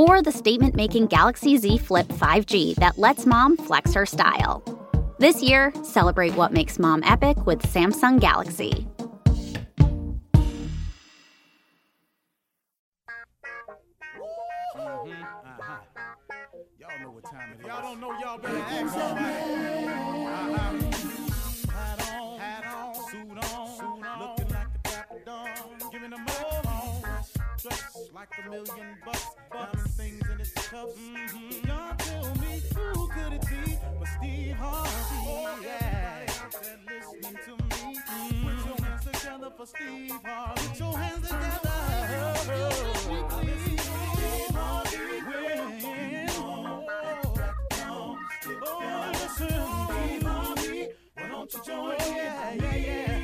or the statement making Galaxy Z Flip 5G that lets mom flex her style. This year, celebrate what makes mom epic with Samsung Galaxy. Mm-hmm. Uh-huh. Y'all know what time it is. Y'all don't know y'all better ask somebody. Uh-huh. Like a million bucks, diamond things in its cuffs. Mm-hmm. Y'all tell me who could it be but Steve Harvey? Oh yeah, listening to me. Mm-hmm. Put your hands together for Steve Harvey. Put your hands together. Oh, Steve Harvey. Oh, listen, Steve Harvey. Why don't you join me? Yeah, yeah, yeah.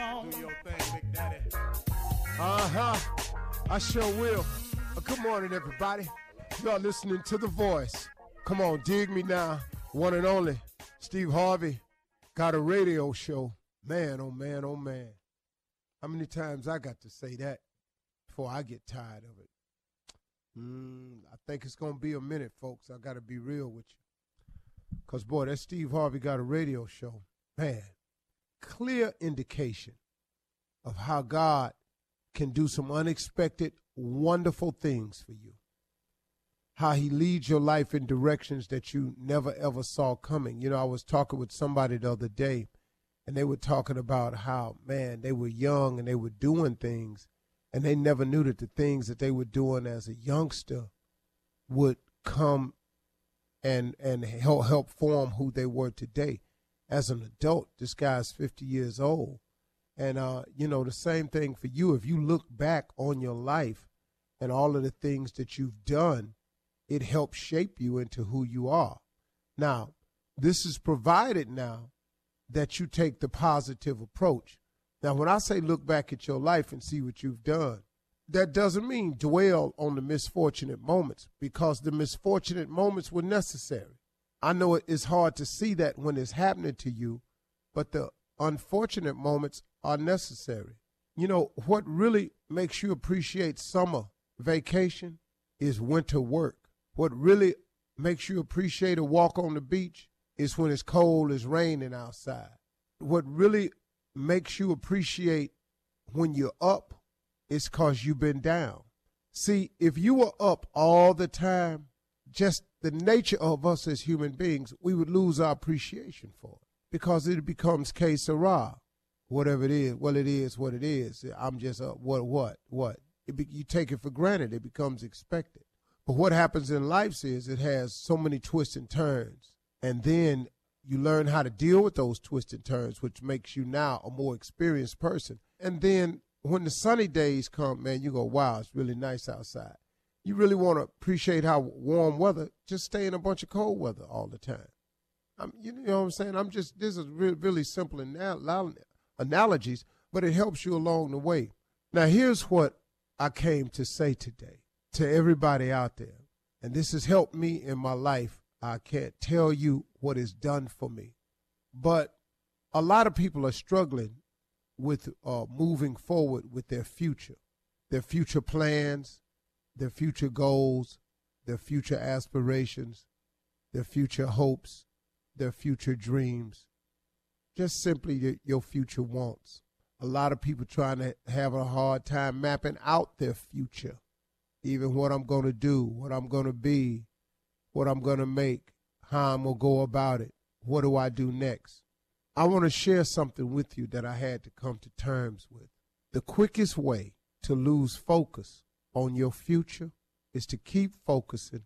On. Do your thing, Big Daddy. Uh huh. I sure will. Uh, good morning, everybody. You are listening to The Voice. Come on, dig me now. One and only Steve Harvey got a radio show. Man, oh man, oh man. How many times I got to say that before I get tired of it? Mm, I think it's going to be a minute, folks. I got to be real with you. Because, boy, that Steve Harvey got a radio show. Man, clear indication of how God can do some unexpected, wonderful things for you. How he leads your life in directions that you never ever saw coming. You know, I was talking with somebody the other day, and they were talking about how, man, they were young and they were doing things, and they never knew that the things that they were doing as a youngster would come and and help help form who they were today. As an adult, this guy's 50 years old. And uh, you know, the same thing for you. If you look back on your life and all of the things that you've done, it helps shape you into who you are. Now, this is provided now that you take the positive approach. Now, when I say look back at your life and see what you've done, that doesn't mean dwell on the misfortunate moments because the misfortunate moments were necessary. I know it is hard to see that when it's happening to you, but the unfortunate moments are necessary. You know, what really makes you appreciate summer vacation is winter work. What really makes you appreciate a walk on the beach is when it's cold, it's raining outside. What really makes you appreciate when you're up is because you've been down. See, if you were up all the time, just the nature of us as human beings, we would lose our appreciation for it because it becomes que sera, whatever it is. Well, it is what it is. I'm just up. What? What? What? Be, you take it for granted. It becomes expected. But what happens in life is it has so many twists and turns, and then you learn how to deal with those twists and turns, which makes you now a more experienced person. And then when the sunny days come, man, you go, wow, it's really nice outside. You really want to appreciate how warm weather, just stay in a bunch of cold weather all the time. I'm, you know what I'm saying? I'm just, this is really, really simple anal- analogies, but it helps you along the way. Now, here's what I came to say today to everybody out there, and this has helped me in my life. I can't tell you what it's done for me, but a lot of people are struggling with uh, moving forward with their future, their future plans, their future goals, their future aspirations, their future hopes, their future dreams, just simply your future wants. A lot of people trying to have a hard time mapping out their future, even what I'm going to do, what I'm going to be, what I'm going to make, how I'm going to go about it, what do I do next. I want to share something with you that I had to come to terms with. The quickest way to lose focus on your future is to keep focusing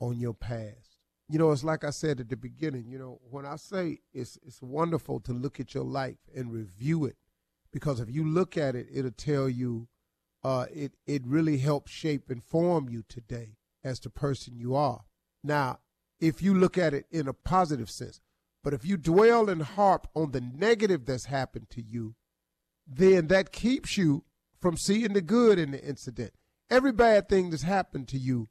on your past. You know, it's like I said at the beginning, you know, when I say it's it's wonderful to look at your life and review it because if you look at it, it'll tell you uh, it it really helps shape and form you today as the person you are. Now, if you look at it in a positive sense, but if you dwell and harp on the negative that's happened to you, then that keeps you from seeing the good in the incident. Every bad thing that's happened to you,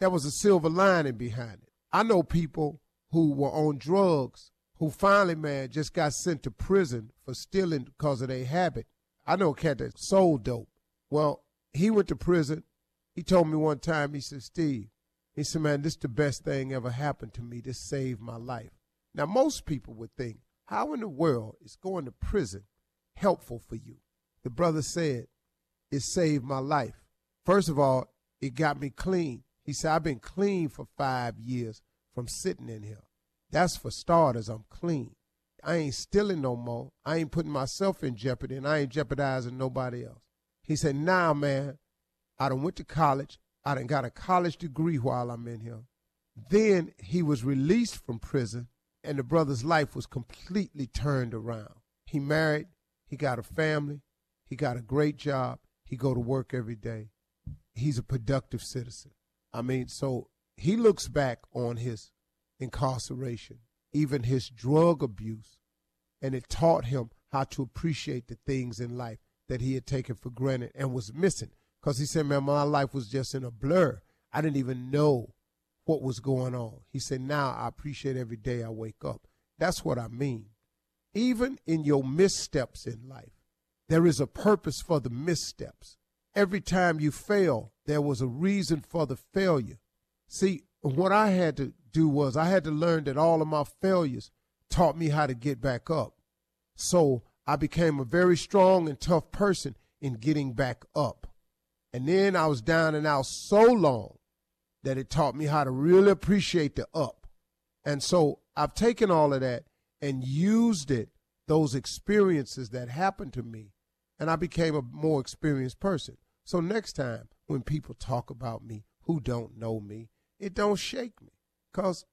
there was a silver lining behind it. I know people who were on drugs who finally, man, just got sent to prison for stealing because of their habit. I know a cat that sold dope. Well, he went to prison. He told me one time, he said, Steve, he said, man, this is the best thing ever happened to me. This saved my life. Now, most people would think, how in the world is going to prison helpful for you? The brother said, it saved my life. First of all, it got me clean. He said, I've been clean for five years from sitting in here. That's for starters, I'm clean. I ain't stealing no more. I ain't putting myself in jeopardy and I ain't jeopardizing nobody else. He said, now, nah, man, I done went to college. I done got a college degree while I'm in here. Then he was released from prison and the brother's life was completely turned around. He married, he got a family, he got a great job, he go to work every day. He's a productive citizen. I mean, so he looks back on his incarceration, even his drug abuse, and it taught him how to appreciate the things in life that he had taken for granted and was missing. Because he said, man, my life was just in a blur. I didn't even know what was going on. He said, Now I appreciate every day I wake up. That's what I mean. Even in your missteps in life, there is a purpose for the missteps. Every time you fail, there was a reason for the failure. See, what I had to do was I had to learn that all of my failures taught me how to get back up. So I became a very strong and tough person in getting back up. And then I was down and out so long that it taught me how to really appreciate the up. And so I've taken all of that and used it, those experiences that happened to me, and I became a more experienced person. So next time when people talk about me who don't know me, it don't shake me. Cause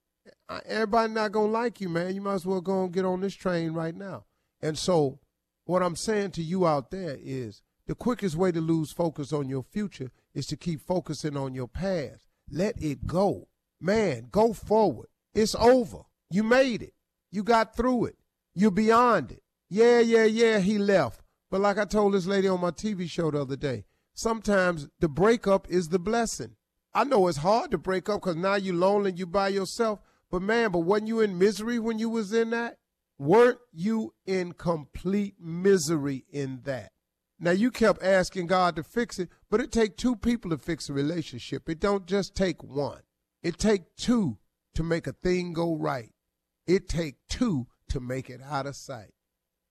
everybody not gonna like you, man. You might as well go and get on this train right now. And so what I'm saying to you out there is the quickest way to lose focus on your future is to keep focusing on your past. Let it go. Man, go forward. It's over. You made it. You got through it. You're beyond it. Yeah, yeah, yeah, he left. But like I told this lady on my TV show the other day, sometimes the breakup is the blessing. I know it's hard to break up because now you're lonely you by yourself. But man, but wasn't you in misery when you was in that? Weren't you in complete misery in that? Now you kept asking God to fix it, but it take two people to fix a relationship. It don't just take one. It take two to make a thing go right. It take two to make it out of sight.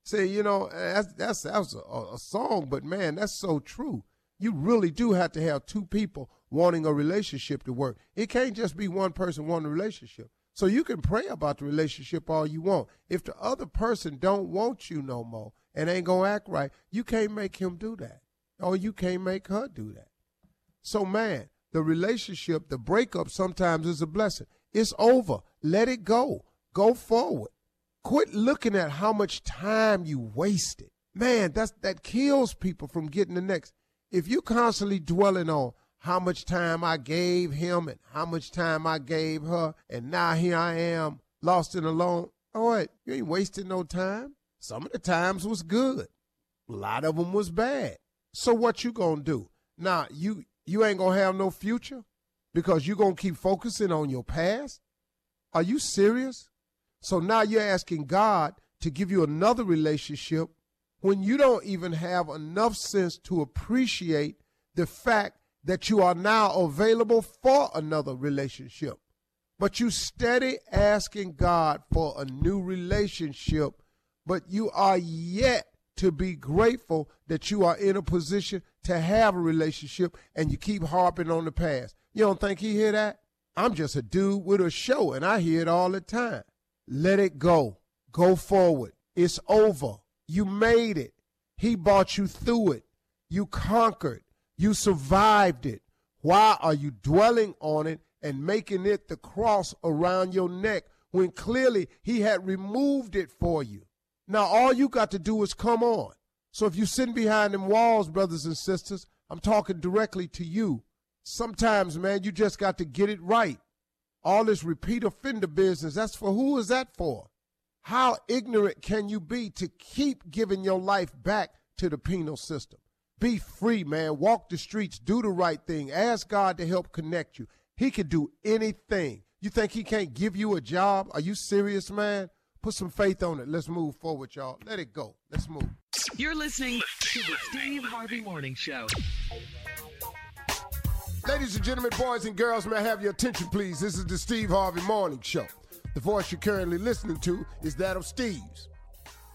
See, you know, that's that's that's a, a song, but man, that's so true. You really do have to have two people wanting a relationship to work. It can't just be one person wanting a relationship. So you can pray about the relationship all you want. If the other person don't want you no more and ain't gonna act right, you can't make him do that. Or you can't make her do that. So man, the relationship, the breakup sometimes is a blessing. It's over. Let it go. Go forward. Quit looking at how much time you wasted. Man, that's that kills people from getting the next. If you constantly dwelling on how much time I gave him and how much time I gave her, and now here I am lost and alone. All right, you ain't wasting no time. Some of the times was good. A lot of them was bad. So what you gonna do? Now you you ain't gonna have no future because you gonna keep focusing on your past. Are you serious? So now you're asking God to give you another relationship when you don't even have enough sense to appreciate the fact that you are now available for another relationship. But you steady asking God for a new relationship, but you are yet to be grateful that you are in a position to have a relationship and you keep harping on the past. You don't think he hear that? I'm just a dude with a show and I hear it all the time. Let it go. Go forward. It's over. You made it. He brought you through it. You conquered. You survived it. Why are you dwelling on it and making it the cross around your neck when clearly he had removed it for you? Now all you got to do is come on. So if you're sitting behind them walls, brothers and sisters, I'm talking directly to you. Sometimes, man, you just got to get it right. All this repeat offender business, that's for who is that for? How ignorant can you be to keep giving your life back to the penal system? Be free, man. Walk the streets, do the right thing. Ask God to help connect you. He can do anything. You think he can't give you a job? Are you serious, man? Put some faith on it. Let's move forward, y'all. Let it go. Let's move. You're listening to the Steve Harvey Morning Show. Ladies and gentlemen, boys and girls, may I have your attention, please? This is the Steve Harvey Morning Show. The voice you're currently listening to is that of Steve's.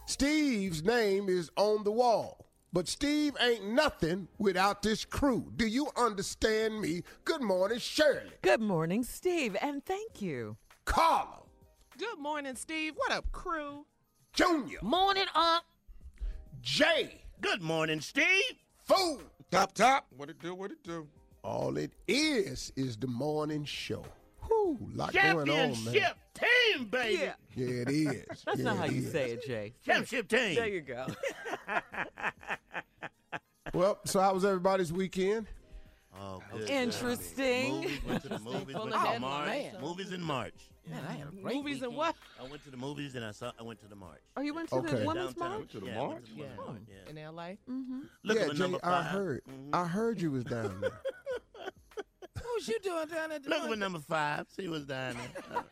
Steve's name is on the wall, but Steve ain't nothing without this crew. Do you understand me? Good morning, Shirley. Good morning, Steve, and thank you. Carla. Good morning, Steve. What up, crew? Junior. Morning, Unc. Jay. Good morning, Steve. Fool. Top, top. What it do? What it do? All it is is the morning show. Whew, lot going on, man. Championship team, baby. Yeah. Yeah, it is. That's Yeah, not how you is. say it, Jay. Championship team. There you go. Well, so how was everybody's weekend? Oh, good. Interesting. Movies, went to the movies, Full went to headlines. March. Man. Movies in March. Man, I had a great Movies and what? I went to the movies and I saw. I went to the March. Oh, you went to Okay. the Women's Downtown. March? To the yeah, went March? to the Women's Yeah. March, yeah. In L.A. Mm-hmm. Look yeah, at the Jay, number I five. heard. Mhm. I heard you was down there. What was you doing down at the Look at number five. See was down there.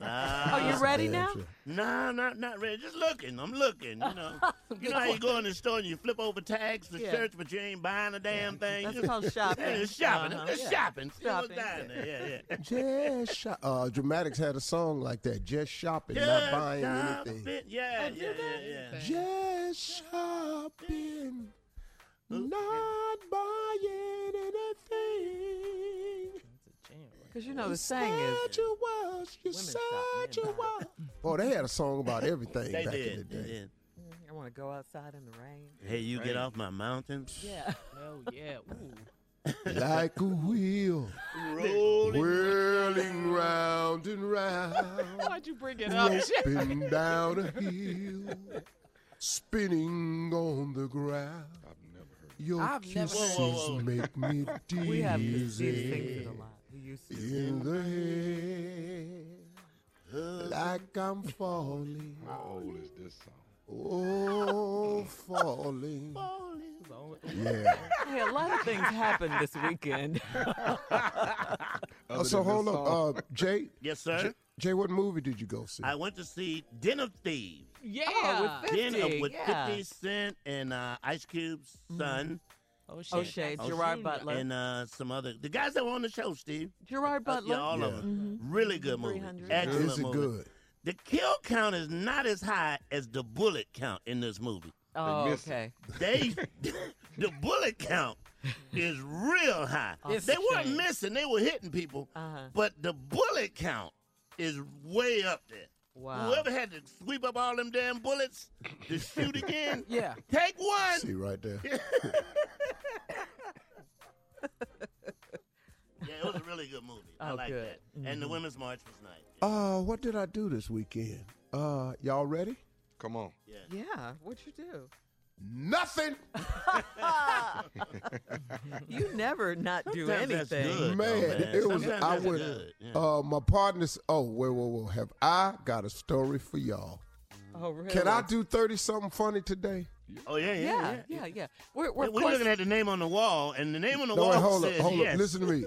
Are you ready now? sure. No, not not ready. Just looking. I'm looking. You know. you know how you go in the store and you flip over tags for Yeah. shirts, but you ain't buying a damn thing. That's You- called shopping. Yeah, it's shopping. Uh-huh. It's Yeah. shopping. See what's Shopping. down there. Yeah, yeah. Just shop. Uh, Dramatics had a song like that. Just shopping, not buying stop anything. it. Yeah, Oh, yeah, yeah, yeah. Just shopping, not buying anything. Because you know the saying is, you was, you said you was. Boy, they had a song about everything They back in did. the They day. did. I want to go outside in the rain. Hey, you get off my mountain. Yeah. Oh, yeah. Ooh. Like a wheel, Rolling. whirling round and round. Why'd you bring it up? Roping down a hill, spinning on the ground. I've never heard. Your I've never- kisses Whoa, whoa, whoa. make me dizzy We have Steve sings it a lot. We used to. in the head, like I'm falling. How old is this song? Oh, falling. Yeah. Hey, a lot of things happened this weekend. Uh, so hold song? up, uh, Jay. Yes, sir. Jay, Jay, what movie did you go see? I went to see Den of Thieves. Yeah. Oh, with Den 50, of, with yeah. 50 Cent and uh, Ice Cube's son Oh, shit. O'Shea, Oh, Gerard shit. Butler. and uh, some other the guys that were on the show. Steve. Gerard Uh, Butler. yeah, all of Yeah. them. Really good movie. 300. Excellent Is it movie. good? The kill count is not as high as the bullet count in this movie. oh, missed okay. They the bullet count is real high. It's they a weren't shame. missing; they were hitting people. Uh-huh. But the bullet count is way up there. Wow. Whoever had to sweep up all them damn bullets to shoot again, Yeah. take one. See right there. Yeah, it was a really good movie. I Oh, like good. that. And the Women's March was nice. Uh, what did I do this weekend? Uh, y'all ready? Come on. Yeah. Yeah. What'd you do? Nothing. You never not do Sometimes that's anything. good, though, Man, man. it was. Sometimes I that's went. good, yeah. Uh, my partners. Oh, wait, wait, wait. Have I got a story for y'all? Oh, really? Can I do thirty something funny today? Oh yeah, yeah, Yeah, yeah. yeah, yeah. We're, we're, We're, of looking at the name on the wall, and the name on the No, wall wait, hold up, says hold yes. up. Listen to me.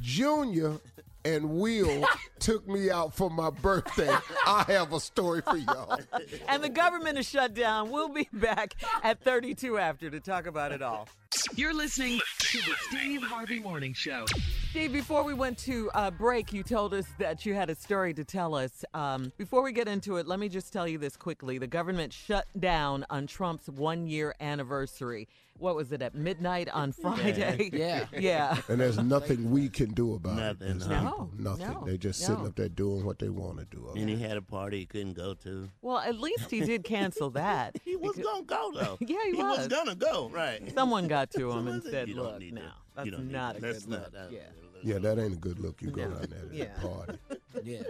Junior and Will took me out for my birthday. I have a story for y'all. and the government is shut down. We'll be back at 32 after to talk about it all. You're listening to the Steve Harvey Morning Show. Steve, before we went to uh, break, you told us that you had a story to tell us. Um, before we get into it, let me just tell you this quickly. The government shut down on Trump's one year anniversary. What was it, at midnight on Friday? Yeah. yeah. yeah. And there's nothing we can do about Nothing, it. These no. people, nothing. no, They're just no. sitting up there doing what they want to do. And he had a party he couldn't go to. Well, at least he did cancel that. He was gonna go though. Yeah, he was. was. gonna go. Right. Someone got to him and said, "Look, now that's you don't to- a that's good not- look." Yeah. Yeah, that ain't a good look. You go No. down there to Yeah. party. Yeah.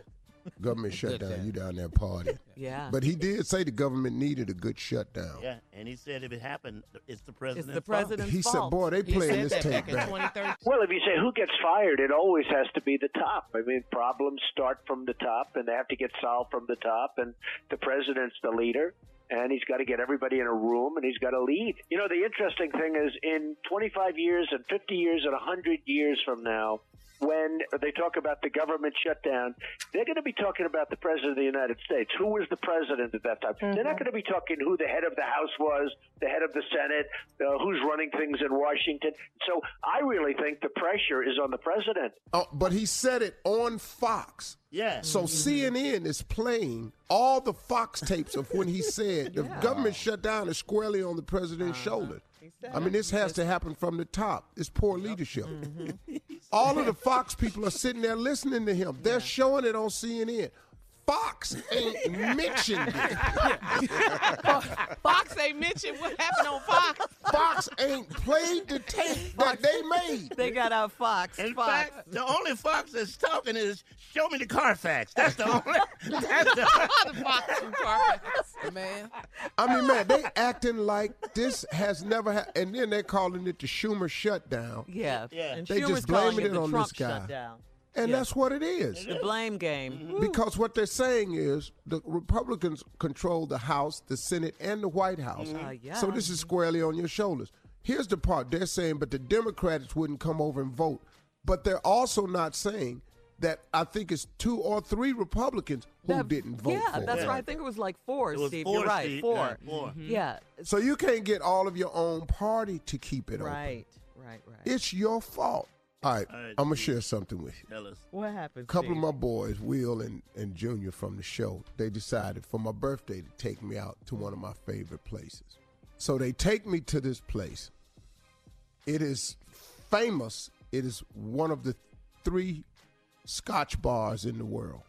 Government shut Good down. You down there party. Yeah. But he did say the government needed a good shutdown. Yeah, and he said if it happened, it's the president's it's the fault. president's He said, "Boy, they He playing said this that tape back in back." 2013. Well, if you say who gets fired, it always has to be the top. I mean, problems start from the top, and they have to get solved from the top. And the president's the leader, and he's got to get everybody in a room, and he's got to lead. You know, the interesting thing is, in 25 years, and 50 years, and 100 years from now. When they talk about the government shutdown, they're going to be talking about the president of the United States. Who was the president at that time? They're not mm-hmm. going to be talking who the head of the House was, the head of the Senate, uh, who's running things in Washington. So I really think the pressure is on the president. Oh, but he said it on Fox. Yeah. So mm-hmm. CNN is playing all the Fox tapes of when he said the government shutdown is squarely on the president's uh-huh. shoulder. Said I mean, this has to happen from the top. It's poor leadership. Mm-hmm. all of the Fox people are sitting there listening to him. They're showing it on CNN. Fox ain't mentioned it. Fox ain't mentioned what happened on Fox. Fox ain't played the tape that they made. They got out Fox. In Fox. fact, the only Fox that's talking is show me the Carfax. That's the only. That's the, the Fox and Carfax. Man. I mean, man, they acting like this has never happened, and then they're calling it the Schumer shutdown, yeah. Yeah. And They Schumer's just blaming calling it it the on Trump this guy. shutdown. And Yeah. that's what it is. The blame game. Because what they're saying is the Republicans control the House, the Senate, and the White House. Uh, yeah. So this is squarely on your shoulders. Here's the part they're saying, but the Democrats wouldn't come over and vote. But they're also not saying that I think it's two or three Republicans who That- didn't vote Yeah, for that's it. right. I think it was like four, it was Steve. 4 You're right. Steve. Four. Yeah, 4 Yeah. So you can't get all of your own party to keep it open. Right. Right. Right. It's your fault. All right, All right, I'm gonna share something with you. Tell us. what happened? A couple Steve? of my boys, Will and, and Junior from the show, they decided for my birthday to take me out to one of my favorite places. So they take me to this place. It is famous. It is one of the three scotch bars in the world.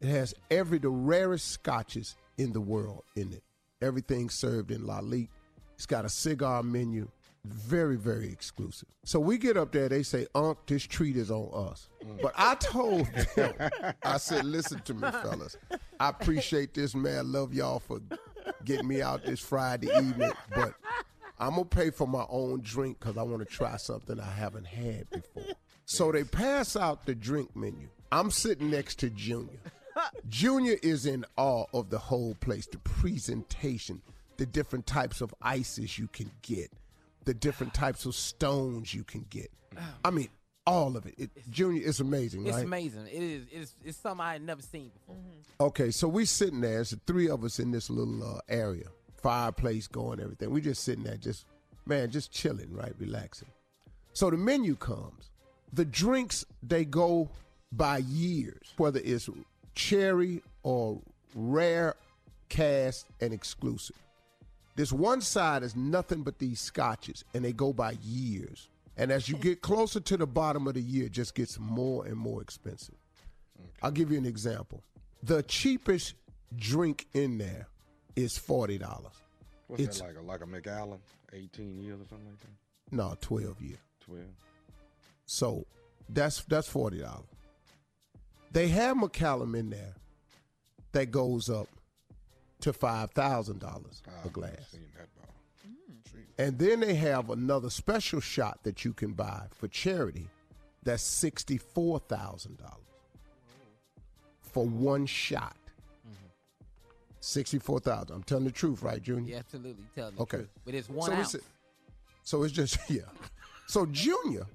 It has every the rarest scotches in the world in it. Everything served in Lalique. It's got a cigar menu. Very, very exclusive. So we get up there, they say, Unc, this treat is on us. But I told them, I said, listen to me, fellas. I appreciate this, man. Love y'all for getting me out this Friday evening. But I'm going to pay for my own drink because I want to try something I haven't had before. So they pass out the drink menu. I'm sitting next to Junior. Junior is in awe of the whole place, the presentation, the different types of ices you can get, the different types of stones you can get. I mean, all of it. it Junior, it's amazing, It's right? amazing. It is. It's, it's something I had never seen before. Okay, so we're sitting there. It's the three of us in this little uh, area, fireplace going, everything. We just sitting there, just man, just chilling, right, relaxing. So the menu comes. The drinks they go by years, whether it's cherry or rare, cast, and exclusive. This one side is nothing but these scotches, and they go by years. And as you get closer to the bottom of the year, it just gets more and more expensive. I'll give you an example. The cheapest drink in there is forty dollars. What's It's- that like? A, like a Macallan, 18 years or something like that? No, twelve year. 12. So that's that's forty dollars. They have Macallan in there that goes up to five thousand dollars a I've glass. never seen that bottle. Mm. Jeez. And then they have another special shot that you can buy for charity that's sixty-four thousand dollars for one shot. Mm-hmm. Sixty-four thousand. I'm telling the truth, right, Junior? Yeah, absolutely. Tell the Okay. truth. But it's one so ounce. It's, so it's just yeah. So Junior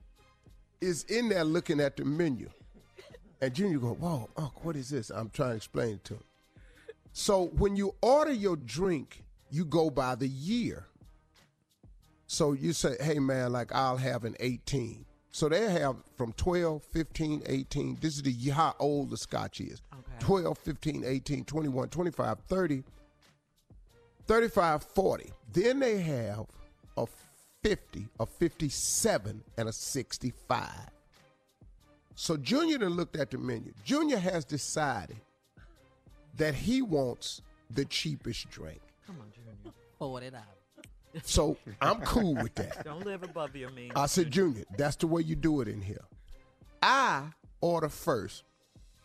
is in there looking at the menu, and Junior go, "Whoa, Unc, what is this?" I'm trying to explain it to him. So when you order your drink, you go by the year. So you say, "Hey man, like I'll have an 18." So they have from 12, 15, 18. This is the year how old the scotch is. Okay. 12, 15, 18, 21, 25, 30, 35, 40. Then they have a 50, a 57, and a 65. So Junior done looked at the menu. Junior has decided that he wants the cheapest drink. Come on, Junior. Forty dollars. So I'm cool with that. Don't live above your means. I said, Junior, that's the way you do it in here. I order first,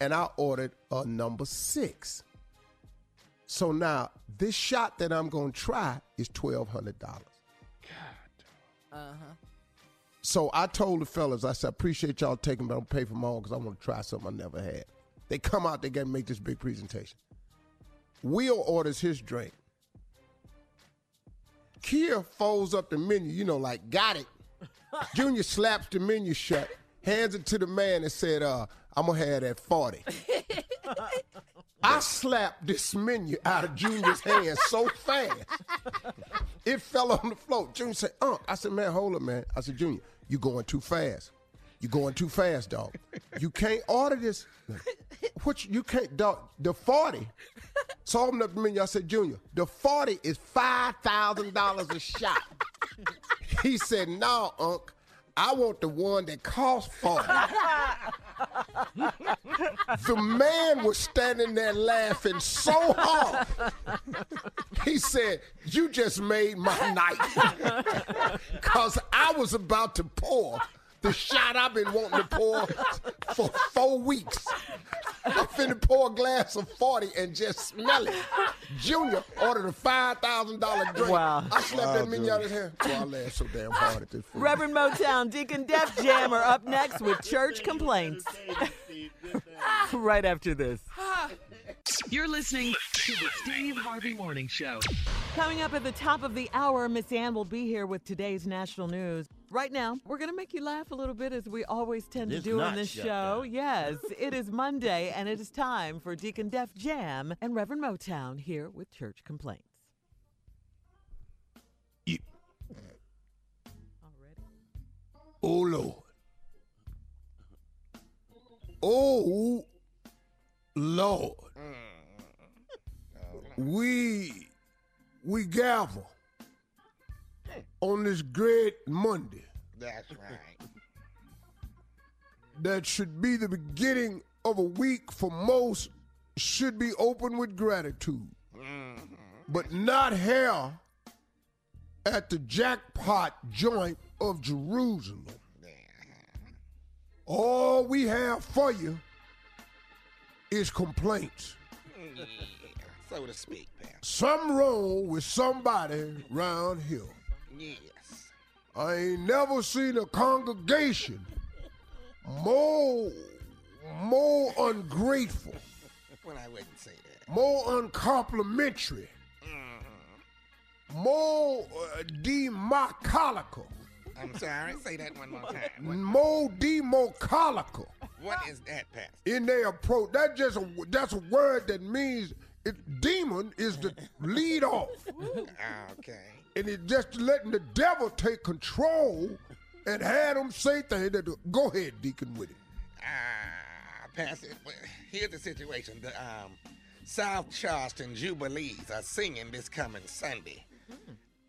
and I ordered a number six. So now this shot that I'm gonna try is twelve hundred dollars. God. Uh huh. So I told the fellas, I said, I appreciate y'all taking, but I'm pay for my own because I want to try something I never had. They come out, they got to make this big presentation. Will orders his drink. Kia folds up the menu, you know, like, got it. Junior slaps the menu shut, hands it to the man and said, uh, I'm going to have that 40. I slapped this menu out of Junior's hand so fast. It fell on the floor. Junior said, Unc. I said, man, hold up, man. I said, Junior, you going too fast. You going too fast, dog. You can't order this. What you, can't, dog. The 40. So I opened up the menu. I said, Junior, the 40 is $5,000 a shot. He said, no, Unc. I want the one that costs 40. the man was standing there laughing so hard. He said, You just made my night. Because I was about to pour the shot I've been wanting to pour for four weeks. I'm finna pour a glass of 40 and just smell it. Junior ordered a $5,000 drink. Wow. I slapped that Wow, menu out of his hand. I laughed so damn hard at this fool. Reverend Motown, Deacon Def Jam are up next with church complaints. right after this. You're listening to the Steve Harvey Morning Show. Coming up at the top of the hour, Miss Ann will be here with today's national news. Right now, we're going to make you laugh a little bit as we always tend This to do on not this shut show. down. Yes, it is Monday, and it is time for Deacon Def Jam and Reverend Motown here with church complaints. You- Already? Oh Lord. Oh Lord. We we gavel on this great Monday That's right. that should be the beginning of a week for most should be open with gratitude. Mm-hmm. But not here at the jackpot joint of Jerusalem. All we have for you is complaints. Mm. So to speak, Pastor. Something wrong with somebody round here. Yes. I ain't never seen a congregation more more ungrateful, Well, I wouldn't say that. more uncomplimentary, more uh, democolical, I'm sorry. Say that one more time. What, more democolical what is that, Pastor? in their approach. That just a, that's a word that means it, demon is the lead off. Okay. and it's just letting the devil take control and had them say things that go ahead, Deacon, with it. Ah, Pastor, well, here's the situation. The um, South Charleston Jubilees are singing this coming Sunday.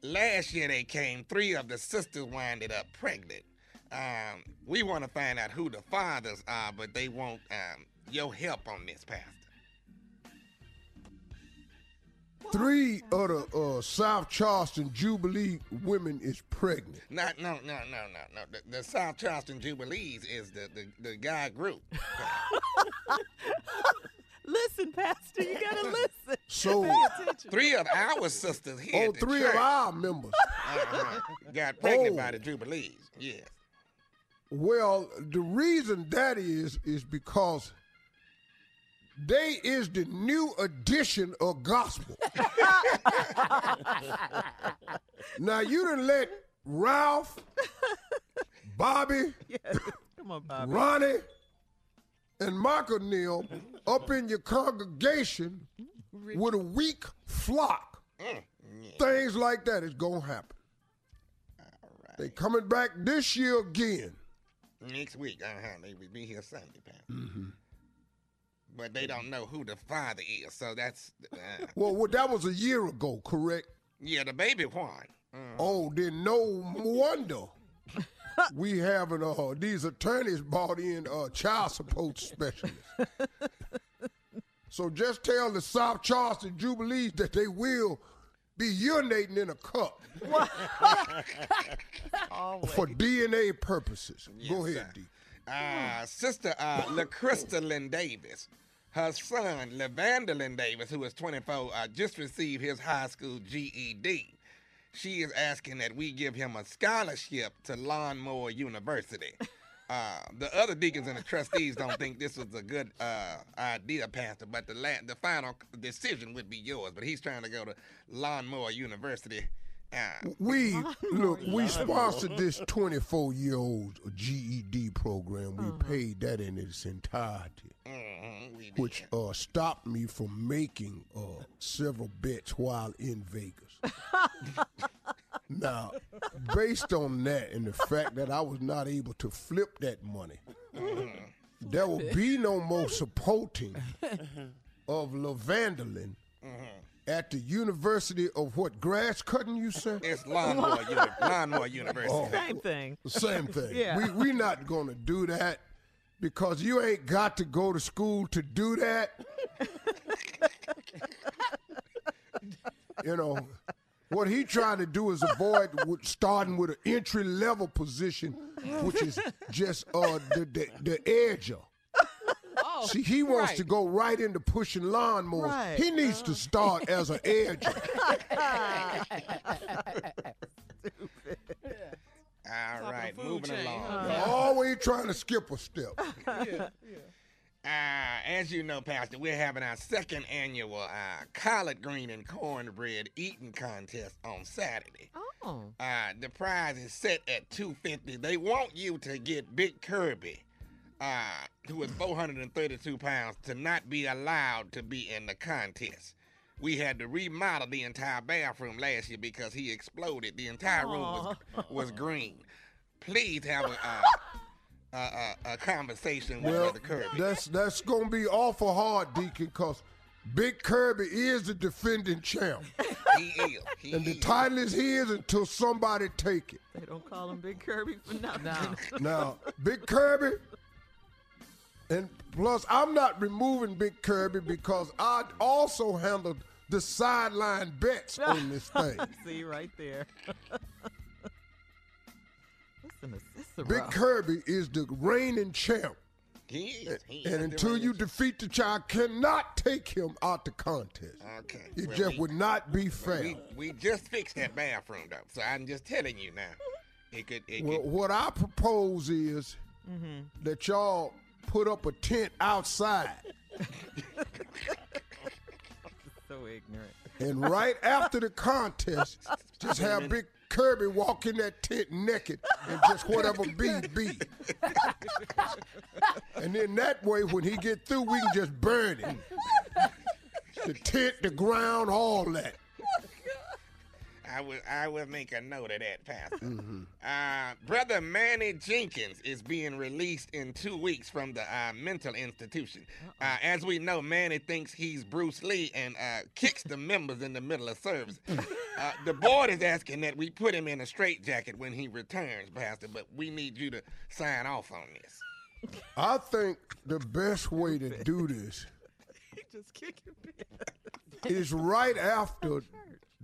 last year they came. Three of the sisters winded up pregnant. Um, we want to find out who the fathers are, but they want um, your help on this, Pastor. Three of the uh, South Charleston Jubilee women is pregnant. Not, no, no, no, no, no. The, the South Charleston Jubilees is the, the, the guy group. Listen, Pastor, you gotta listen. So, Three of our sisters here. oh, at the three church, of our members. uh-huh, got pregnant Oh. by the Jubilees. Yes. Well, the reason that is is because they is the new edition of gospel. now you done let Ralph, Bobby, Come on, Bobby. Ronnie, and Michael Neal up in your congregation with a weak flock. Things like that is gonna happen. They coming back this year again. Next week, uh-huh. They will be here Sunday, Pastor. Mm-hmm. But they don't know who the father is, so that's uh, Well, well, that was a year ago, correct? yeah, the baby one. Oh, then no wonder we having uh these attorneys brought in uh child support specialists. so just tell the South Charleston Jubilees that they will be urinating in a cup for DNA purposes. Go ahead, sir. D. Uh, sister uh, LaCrystal Lynn Davis, her son LaVanderlyn Davis, who is 24, uh, just received his high school GED. She is asking that we give him a scholarship to Lawnmower University. Uh, the other deacons and the trustees don't think this was a good uh, idea, Pastor, but the la- the final decision would be yours. But he's trying to go to Lawnmower University. We look, we sponsored this 24 year old GED program. We paid that in its entirety. mhm, which uh, stopped me from making uh, several bets while in Vegas. now, based on that and the fact that I was not able to flip that money, there will be no more supporting of Lavandolin at the University of what grass cutting you said? It's Lawnmower, Uni- Lawnmower University. Oh. Same thing. Same thing. Yeah. We we not gonna do that because you ain't got to go to school to do that. you know, what he trying to do is avoid with starting with an entry level position, which is just uh the the, the edger. Oh, See, he wants right. to go right into pushing lawnmowers. Right. He needs to start as an edger. All right, food moving chain, along. huh? Always trying to skip a step. Uh, as you know, Pastor, we're having our second annual uh, collard green and cornbread eating contest on Saturday. Oh. Uh, the prize is set at 250 They want you to get Big Kirby, uh, who is 432 pounds, to not be allowed to be in the contest. We had to remodel the entire bathroom last year because he exploded. The entire room was, was green. Please have a, uh, a, a, a conversation with Well, Brother Kirby. that's that's gonna be awful hard, Deacon, because Big Kirby is the defending champ, He is. He and the is. title is his until somebody take it. They don't call him Big Kirby for nothing. No. Now, Big Kirby, and plus I'm not removing Big Kirby because I also handled the sideline bets on this thing. See right there. Listen to Cicero. Big Kirby is the reigning champ, He is. He is and until you defeat the child, cannot take him out the contest. champ. Okay. It well, just we- would not be fair. We, we just fixed that bathroom though, so I'm just telling you now. It could. It Well, could what I propose is Mm-hmm. that y'all put up a tent outside, So ignorant. and right after the contest, just have Big Kirby walk in that tent naked and just whatever be be. and then that way, when he get through, we can just burn it. The tent, the ground, all that. I will I will make a note of that, Pastor. Uh, Brother Manny Jenkins is being released in two weeks from the uh, mental institution. Uh, as we know, Manny thinks he's Bruce Lee and uh, kicks the members in the middle of service. Uh, the board is asking that we put him in a straitjacket when he returns, Pastor, but we need you to sign off on this. I think the best way to do this Just kick your is right after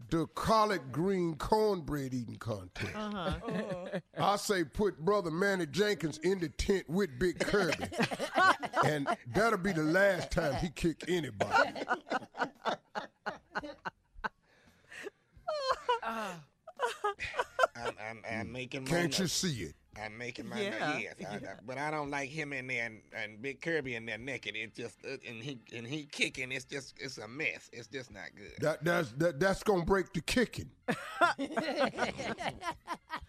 the collard green cornbread eating contest. Uh-huh. I say put Brother Manny Jenkins in the tent with Big Kirby. and that'll be the last time he kick anybody. I'm, I'm, I'm making Can't you notes. see it? I'm making my Yeah. yes, I, I- but I don't like him in there and, and Big Kirby in there naked. It's just uh, and he and he kicking. It's just it's a mess. It's just not good. That that's that, that's gonna break the kicking.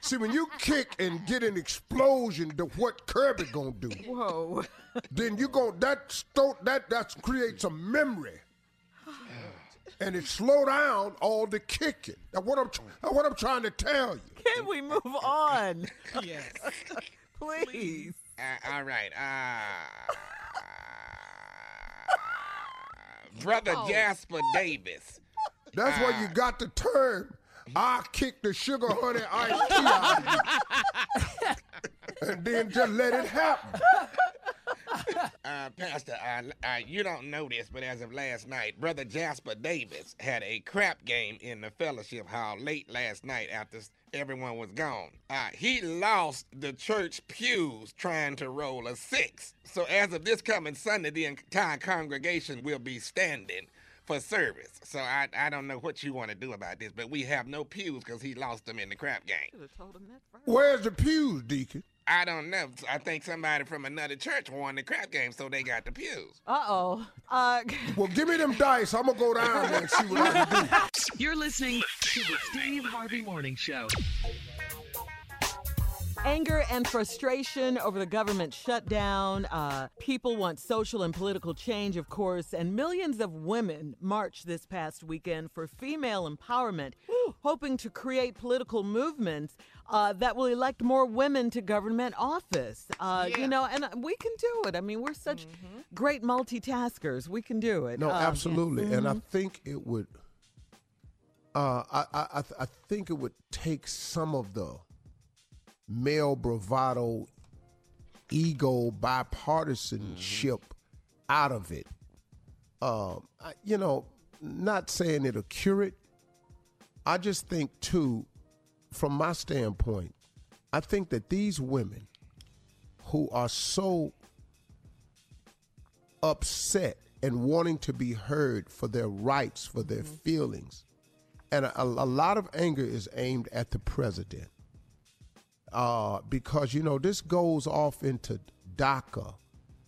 See, when you kick and get an explosion to what Kirby gonna do, Whoa. then you go that sto- that that creates a memory, and it slow down all the kicking. That's what I'm tr- what I'm trying to tell you. Can we move on? Yes. Please. Uh, all right. Uh, Brother Jasper Davis. That's why you got the term. I kick the sugar honey ice tea out of you, and then just let it happen. Uh, Pastor, uh, uh, you don't know this, but as of last night, Brother Jasper Davis had a crap game in the fellowship hall late last night after everyone was gone. Uh, he lost the church pews trying to roll a six. So as of this coming Sunday, the entire congregation will be standing for service. So I, I don't know what you want to do about this, but we have no pews because he lost them in the crap game. Told him that first. Where's the pews, Deacon? I don't know. I think somebody from another church won the crap game, so they got the pews. Uh-oh. Uh Well, give me them dice. I'm gonna go down there and see what I can do. You're listening to the Steve Harvey Morning Show. Anger and frustration over the government shutdown. Uh, people want social and political change, of course, and millions of women marched this past weekend for female empowerment, hoping to create political movements uh, that will elect more women to government office. Uh, You know, and uh, we can do it. I mean, we're such great multitaskers. We can do it. No, Um, absolutely, and I think it would. Uh, I, I I th- I think it would take some of the male bravado, ego, bipartisanship out of it. Um, I- you know, not saying it'll cure it. I just think too, from my standpoint, I think that these women who are so upset and wanting to be heard for their rights, for their feelings. And a, a lot of anger is aimed at the president. Uh, because, you know, this goes off into DACA.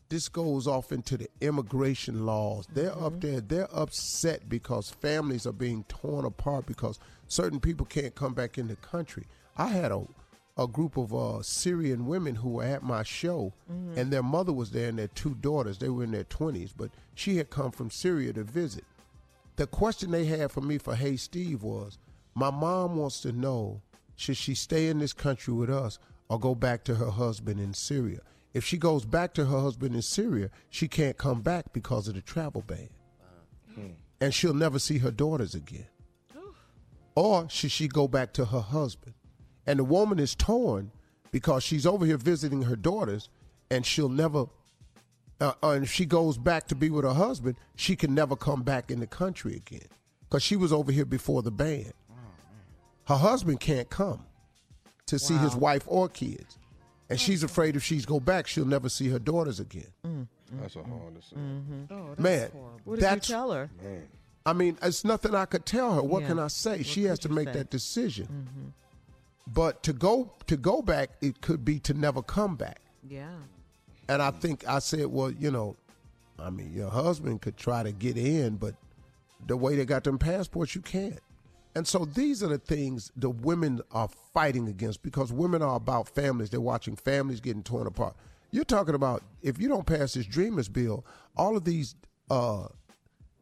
This goes off into the immigration laws. They're up there, they're upset because families are being torn apart because certain people can't come back in the country. I had a a group of uh, Syrian women who were at my show, and their mother was there and their two daughters. They were in their 20s, but she had come from Syria to visit. The question they had for me for Hey Steve was My mom wants to know should she stay in this country with us or go back to her husband in Syria? If she goes back to her husband in Syria, she can't come back because of the travel ban. And she'll never see her daughters again. Or should she go back to her husband? And the woman is torn because she's over here visiting her daughters and she'll never, uh, uh, and if she goes back to be with her husband, she can never come back in the country again because she was over here before the ban. Her husband can't come to see his wife or kids. And she's afraid if she's go back, she'll never see her daughters again. Mm, mm, that's a mm. hard decision. Mm-hmm. Oh, Man, What did that's you tell her? Man. I mean, it's nothing I could tell her. What Yeah. can I say? What she has to make say? that decision. Mm-hmm. But to go to go back, it could be to never come back. Yeah. And I think I said, well, you know, I mean, your husband could try to get in, but the way they got them passports, you can't. And so these are the things the women are fighting against because women are about families. They're watching families getting torn apart. You're talking about if you don't pass this Dreamers bill, all of these uh,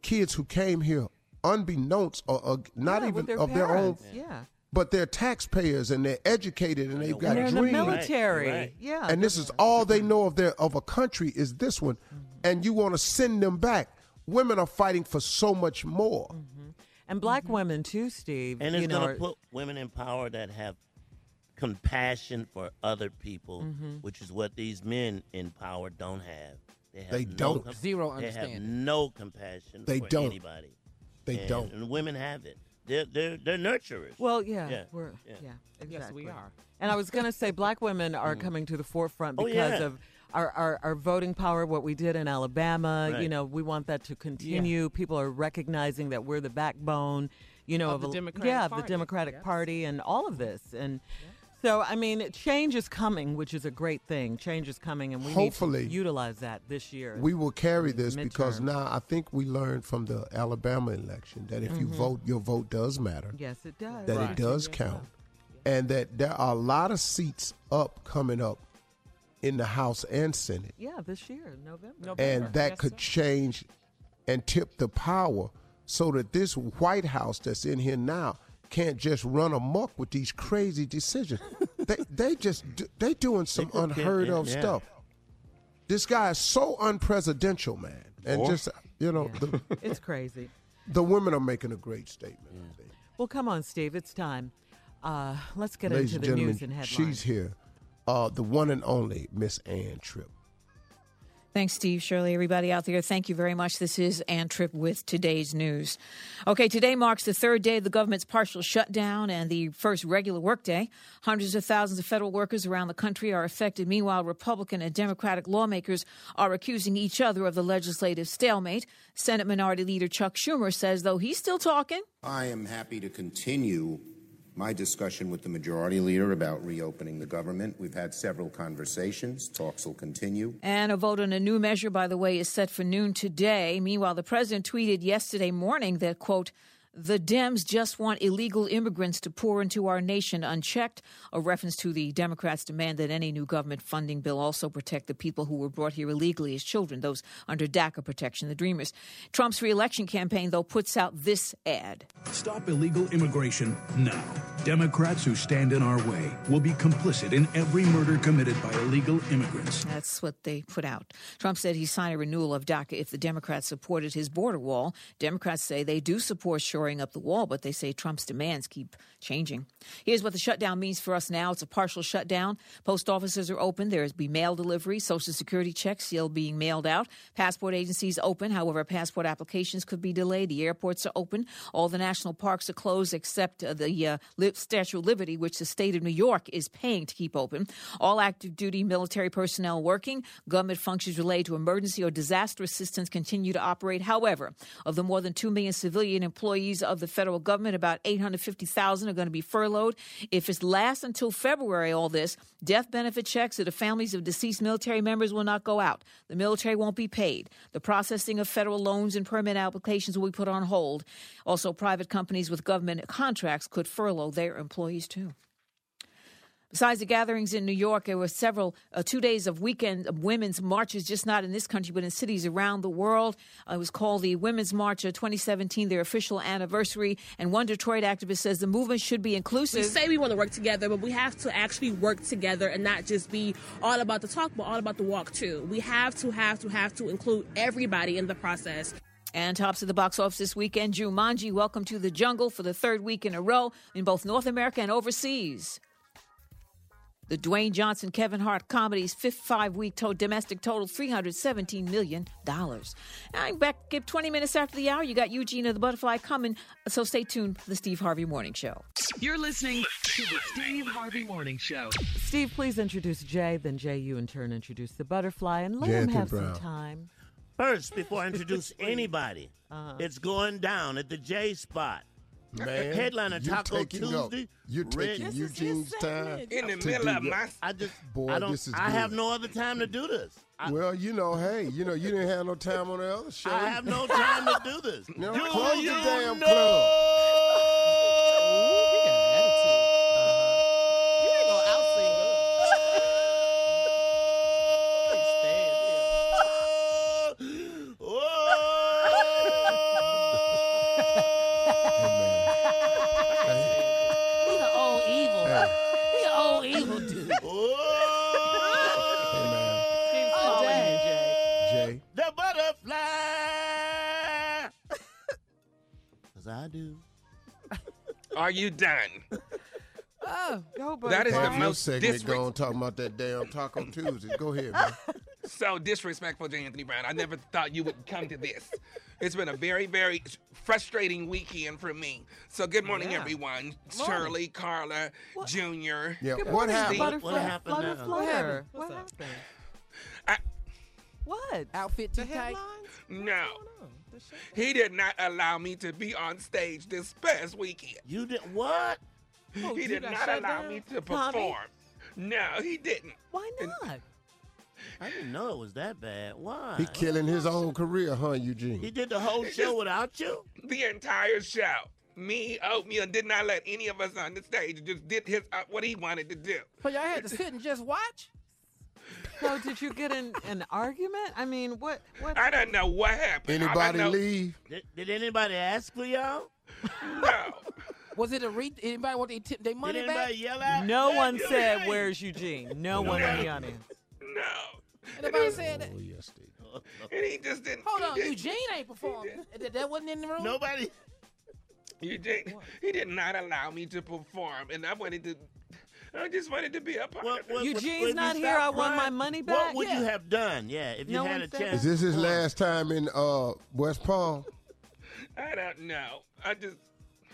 kids who came here unbeknownst or, or not Yeah, even their of their own. Yeah. But they're taxpayers and they're educated and they've got And they're in the military. Right, right. Yeah. and this is all they know of their of a country is this one, and you want to send them back. Women are fighting for so much more. And black women too, Steve. And it's know, going are- to put women in power that have compassion for other people, Mm-hmm. which is what these men in power don't have. They, have They no don't. com- Zero They have understanding. no compassion They for don't. anybody. They and, don't. And women have it. They're they're they're nurturers. Well, yeah, Yeah, we're yeah. yeah, exactly. Yes, we are. And I was going to say, black women are coming to the forefront Oh, because yeah. of our, our, our voting power. What we did in Alabama, you know, we want that to continue. People are recognizing that we're the backbone, you know, Of the a- Democratic yeah, of the Party. Democratic Yes. Party, and all of this. And so, I mean, change is coming, which is a great thing. Change is coming, and we Hopefully, need to utilize that this year. We will carry this because now I think we learned from the Alabama election that if you mm-hmm. vote, your vote does matter. yes, it does. that it does count, and that there are a lot of seats up coming up in the House and Senate, Yeah, this year, November. and that Yes, could sir. change and tip the power so that this White House that's in here now can't just run amok with these crazy decisions. they they just do- they doing some could- unheard yeah, of yeah. stuff. This guy is so unpresidential, man, and Or- just you know the, It's crazy. the women are making a great statement. I think. Well, come on, Steve. It's time. Uh, let's get Ladies into the news and headlines. she's here. Uh, the one and only Miss Ann Tripp. Thanks, Steve. Shirley, everybody out there, thank you very much. This is Ann Tripp with today's news. Okay, today marks the third day of the government's partial shutdown and the first regular workday. Hundreds of thousands of federal workers around the country are affected. Meanwhile, Republican and Democratic lawmakers are accusing each other of the legislative stalemate. Senate Minority Leader Chuck Schumer says, though he's still talking, I am happy to continue my discussion with the majority leader about reopening the government. We've had several conversations. Talks will continue. And a vote on a new measure, by the way, is set for noon today. Meanwhile, the president tweeted yesterday morning that, quote, the Dems just want illegal immigrants to pour into our nation unchecked, a reference to the Democrats' demand that any new government funding bill also protect the people who were brought here illegally as children, those under DACA protection, the Dreamers. Trump's reelection campaign, though, puts out this ad. Stop illegal immigration now. Democrats who stand in our way will be complicit in every murder committed by illegal immigrants. That's what they put out. Trump said he signed a renewal of DACA if the Democrats supported his border wall. Democrats say they do support shoring up the wall, but they say Trump's demands keep changing. Here's what the shutdown means for us now. It's a partial shutdown. Post offices are open. There's be mail delivery, social security checks still being mailed out. Passport agencies open. However, passport applications could be delayed. The airports are open. All the national parks are closed except uh, the uh, Statue of Liberty, which the state of New York is paying to keep open. All active duty military personnel working. Government functions related to emergency or disaster assistance continue to operate. However, of the more than 2 million civilian employees of the federal government, about 850,000 are going to be furloughed. If it lasts until February, all this, death benefit checks to the families of deceased military members will not go out. The military won't be paid. The processing of federal loans and permit applications will be put on hold. Also, private companies with government contracts could furlough their employees too. Besides the gatherings in New York, there were several uh, two days of weekend of women's marches, just not in this country, but in cities around the world. Uh, it was called the Women's March of 2017, their official anniversary. And one Detroit activist says the movement should be inclusive. We say we want to work together, but we have to actually work together and not just be all about the talk, but all about the walk too. We have to, have to, have to include everybody in the process. And tops of the box office this weekend, Jumanji, Welcome to the Jungle for the third week in a row in both North America and overseas. The Dwayne Johnson Kevin Hart comedy's fifth five week to- domestic total $317 million. I'm back give 20 minutes after the hour. You got Eugene of the Butterfly coming, so stay tuned for the Steve Harvey Morning Show. You're listening to the Steve Harvey Morning Show. Steve, please introduce Jay. Then Jay, you in turn introduce the butterfly, and let Jay him Anthony have Brown. some time. First, before I introduce anybody, Uh-huh. it's going down at the J spot. Man, Headliner you're Taco taking up- Tuesday. you're Red- taking Eugene's time In the middle of my I just, Boy, I don't, this is I have no other time to do this. I, well, you know, hey, you know, you didn't have no time on the other show. I have no time to do this. No, do close the damn know? club. Do. Are you done? Oh, go That is the Half your most segment disre- gone talking about that damn Taco Tuesday. Go ahead, man. so disrespectful to Anthony Brown. I never thought you would come to this. It's been a very, very frustrating weekend for me. So good morning, Yeah. everyone. Shirley, Carla, Junior. Yeah, Good what happened? Butterfly. What happened Flutter, now? flutter. What What happened? happened? What? Outfit too tight. No. He did not allow me to be on stage this past weekend. You did what? Oh, he did not allow down? me to Tommy? perform. No, he didn't. Why not? I didn't know it was that bad. Why? He killing his own career, huh, Eugene? He did the whole show without you. The entire show. Me, Oatmeal, did not let any of us on the stage. Just did his uh, what he wanted to do. So y'all had to sit and just watch. So did you get in an argument? I mean, what? What? I don't know what happened. All I Anybody know- leave? Did, did anybody ask for y'all? No. Was it a re? Anybody want their tip, their Did money anybody back? yell out? No "Hey, one you said, hey"? "Where's Eugene?" No one in the audience. No. Anybody said that? Oh, yes, they And he just didn't. Hold he on, didn't- Eugene ain't performing. That, that wasn't in the room. Nobody. Eugene, he did not allow me to perform, and I wanted to. I just wanted to be a part What, of it. what, Eugene's what, not here. stop I want my money back. What back? would you have done? Yeah, if you No had a chance. Is this his to last time in uh, West Palm? I don't know. I just.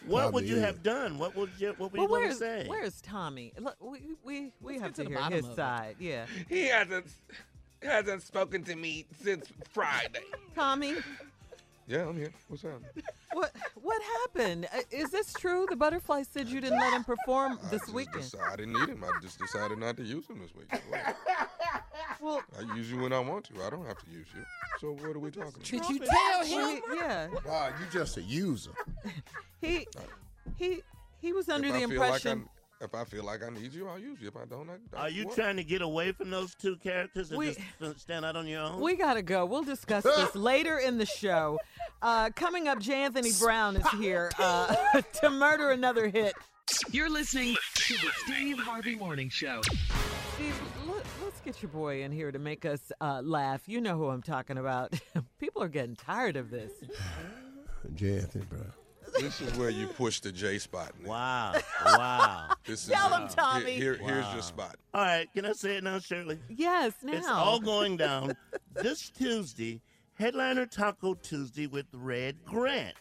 What would you is. have done? What would you? What were Well, you going to where's say? where's Tommy? Look, we we, we Let's have to, to the hear bottom his of it. side. Yeah, He hasn't hasn't spoken to me since Friday. Tommy, Yeah, I'm here. What's up? what what happened? Uh, Is this true? The butterfly said you didn't let him perform I this just weekend. deci- I didn't need him. I just decided not to use him this week. Well, Well, I use you when I want to. I don't have to use you. So what are we talking about? Did you tell well, him? he- yeah, Wow, you just a user. he he he was under if the I feel like impression. I, if I feel like I need you, I'll use you. If I don't, I, I Are you won't. trying to get away from those two characters and We- just stand out on your own? We gotta go. We'll discuss this later in the show. Uh, coming up, J. Anthony Brown is here uh, to murder another hit. You're listening to the Steve Harvey Morning Show. Steve, let, let's get your boy in here to make us uh, laugh. You know who I'm talking about. People are getting tired of this. J. Anthony Brown. This is where you push the J spot. Nick. wow, wow. This Tell is him, Tommy. Here, here- here's Wow. your spot. All right, can I say it now, Shirley? Yes, now. It's all going down this Tuesday. Headliner Taco Tuesday with Red Grant.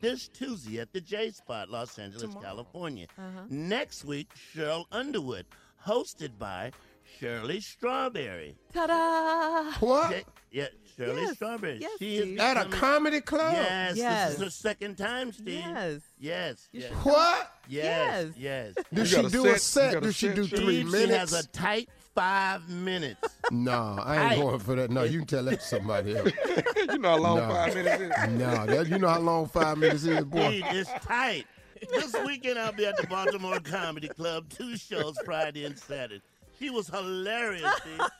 This Tuesday at the J Spot, Los Angeles, California. Uh-huh. Next week, Sheryl Underwood, hosted by Shirley Strawberry. Ta-da! What? Ja- yeah, Shirley Yes, Strawberry. yes, she is Steve. At a comedy club? Yes, Yes. this is her second time, Steve. Yes. Yes. Yes. What? Yes. Yes. Yes. Does she do a set? You set? Does she set, do three Steve, she has a tight five minutes. No, I ain't Hey. going for that. No, you can tell that to somebody else. you know how long No. five minutes is? No, that you know how long five minutes is, boy. Steve, it's tight. This weekend I'll be at the Baltimore Comedy Club, two shows Friday and Saturday. She was hilarious, Steve.